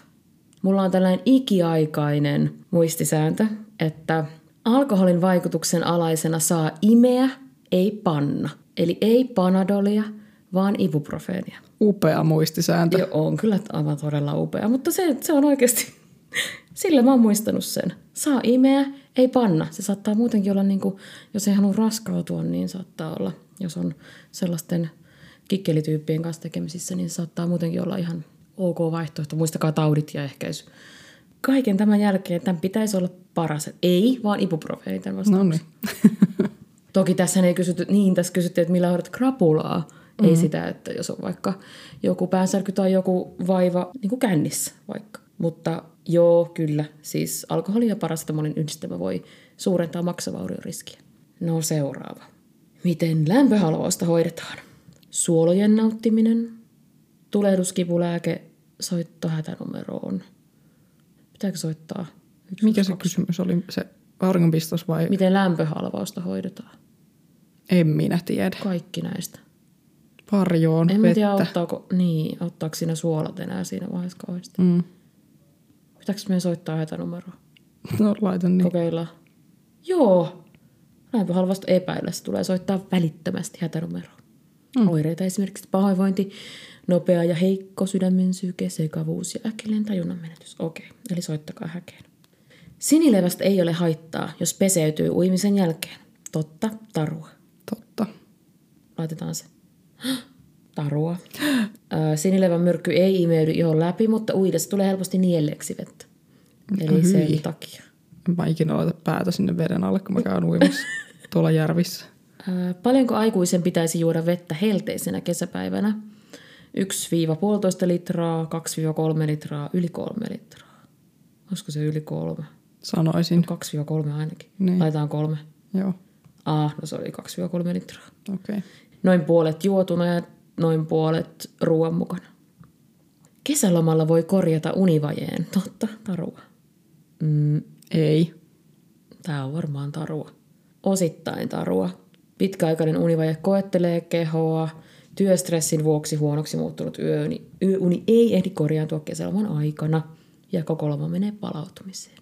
mulla on tällainen ikiaikainen muistisääntö, että alkoholin vaikutuksen alaisena saa imeä, ei panna. Eli ei panadolia, vaan ibuprofeenia. Upea muistisääntö. Ja on kyllä aivan todella upea, mutta se, se on oikeasti, sillä mä oon muistanut sen. Saa imeä, ei panna. Se saattaa muutenkin olla, niin kuin, jos ei halua raskautua, niin saattaa olla, jos on sellaisten kikkelityyppien kanssa tekemisissä, niin saattaa muutenkin olla ihan ok vaihtoehto. Muistakaa taudit ja ehkäisy. Kaiken tämän jälkeen tämän pitäisi olla paras. Ei, vaan ibuprofeeni tämän No vastauksen. niin. *laughs* Toki tässä ei kysytty, niin tässä kysyttiin, että millä hoidat krapulaa. Mm-hmm. Ei sitä, että jos on vaikka joku päänsärky tai joku vaiva niin kuin kännissä vaikka. Mutta joo, kyllä, siis alkoholin ja parasetamolin yhdistelmä voi suurentaa maksavaurioriskiä. No seuraava. Miten lämpöhalvausta hoidetaan? Suolojen nauttiminen, tulehduskipulääke, soitto hätänumeroon. Pitääkö soittaa? Yksi, Mikä se kaksi. kysymys oli? Se auringonpistos vai? Miten lämpöhalvausta hoidetaan? En minä tiedä. Kaikki näistä. Parjoon, En vettä. tiedä, auttaako, niin, auttaako siinä suolat enää siinä vaiheessa kauheasti. Mm. Pitääkö meidän soittaa hätänumeroa? No laitan niin. Kokeillaan. Joo. Näinpä halvasta epäillä. Se tulee soittaa välittömästi hätänumeroa. Mm. Oireita esimerkiksi pahoinvointi, nopea ja heikko sydämen syke, sekavuus ja äkillinen tajunnan menetys. Okei, eli soittakaa häkeen. Sinilevästä ei ole haittaa, jos peseytyy uimisen jälkeen. Totta, tarua. Totta. Laitetaan se. Tarua. Sinilevän myrkky ei imeydy ihon läpi, mutta uidessa tulee helposti nielleeksi vettä. Eli sen Hyi. takia. En mä ikinä laita päätä sinne veden alle, kun mä käyn uimassa tuolla järvissä. Paljonko aikuisen pitäisi juoda vettä helteisenä kesäpäivänä? 1-1,5 litraa, 2-3 litraa, yli 3 litraa. Olisiko se yli kolme? Sanoisin. 2-3 ainakin. Niin. Laitetaan kolme. Joo, Ah, no se oli 2-3 litraa. okei. Okay. Noin puolet juotuna ja noin puolet ruoan mukana. Kesälomalla voi korjata univajeen. Totta, tarua. Mm, Ei. Tämä on varmaan tarua. Osittain tarua. Pitkäaikainen univaje koettelee kehoa. Työstressin vuoksi huonoksi muuttunut yöuni. Yöuni ei ehdi korjaantua kesäloman aikana ja koko loma menee palautumiseen.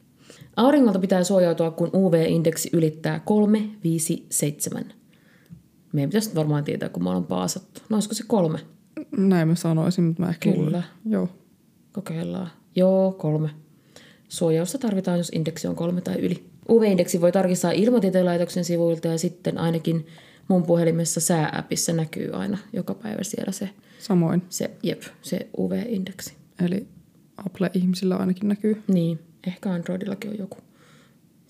Auringolta pitää suojautua, kun UV-indeksi ylittää 3, 5, 7. Meidän pitäisi varmaan tietää, kun me ollaan paasattu. No olisiko se kolme? Näin mä sanoisin, mutta mä ehkä Kyllä. luulen. Joo. Kokeillaan. Joo, kolme. Suojausta tarvitaan, jos indeksi on kolme tai yli. UV-indeksi voi tarkistaa ilmatieteen laitoksen sivuilta ja sitten ainakin mun puhelimessa säääpissä näkyy aina joka päivä siellä se, Samoin. se, jep, se UV-indeksi. Eli Apple-ihmisillä ainakin näkyy. Niin, ehkä Androidillakin on joku.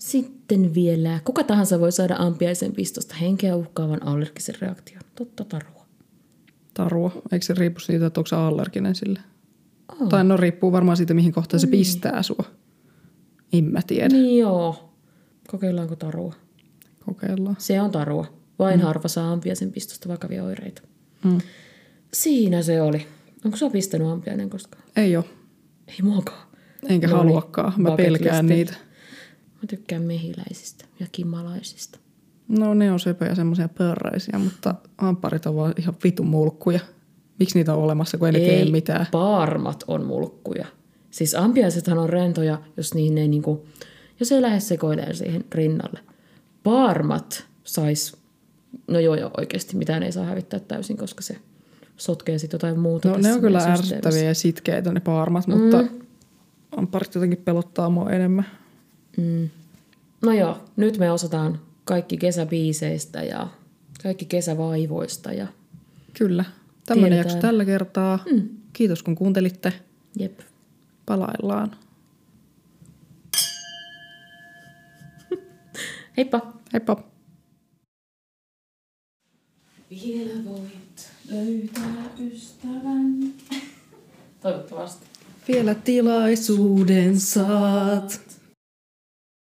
Sitten vielä, kuka tahansa voi saada ampiaisen pistosta henkeä uhkaavan allergisen reaktion. Totta tarua. Tarua. Eikö se riipu siitä, että onko se allerginen sille? Oh. Tai no riippuu varmaan siitä, mihin kohtaan se pistää sua. En mä tiedä. Niin joo. Kokeillaanko tarua? Kokeillaan. Se on tarua. Vain mm. harva saa ampiaisen pistosta vakavia oireita. Mm. Siinä se oli. Onko sä pistänyt ampiainen koskaan? Ei oo. Ei muakaan. Enkä No no niin, haluakaan. Mä pelkään listi. niitä. Mä tykkään mehiläisistä ja kimalaisista. No ne on söpöjä semmoisia pörräisiä, mutta ampparit on vaan ihan vitun mulkkuja. Miksi niitä on olemassa, kun ei, ne tee mitään? paarmat on mulkkuja. Siis ampiaisethan on rentoja, jos niihin ei niinku, jos ei lähde sekoilemaan siihen rinnalle. paarmat sais, no joo joo oikeasti mitään ei saa hävittää täysin, koska se sotkee sitten jotain muuta. No ne on kyllä ärsyttäviä ja sitkeitä ne paarmat, mm. mutta on parit jotenkin pelottaa mua enemmän. Mm. No joo, nyt me osataan kaikki kesäbiiseistä ja kaikki kesävaivoista. Ja Kyllä. Tämmöinen jakso tällä kertaa. Mm. Kiitos kun kuuntelitte. Jep. Palaillaan. *laughs* Heippa. Heippa. Vielä voit löytää ystävän. *laughs* Toivottavasti. Vielä tilaisuuden saat.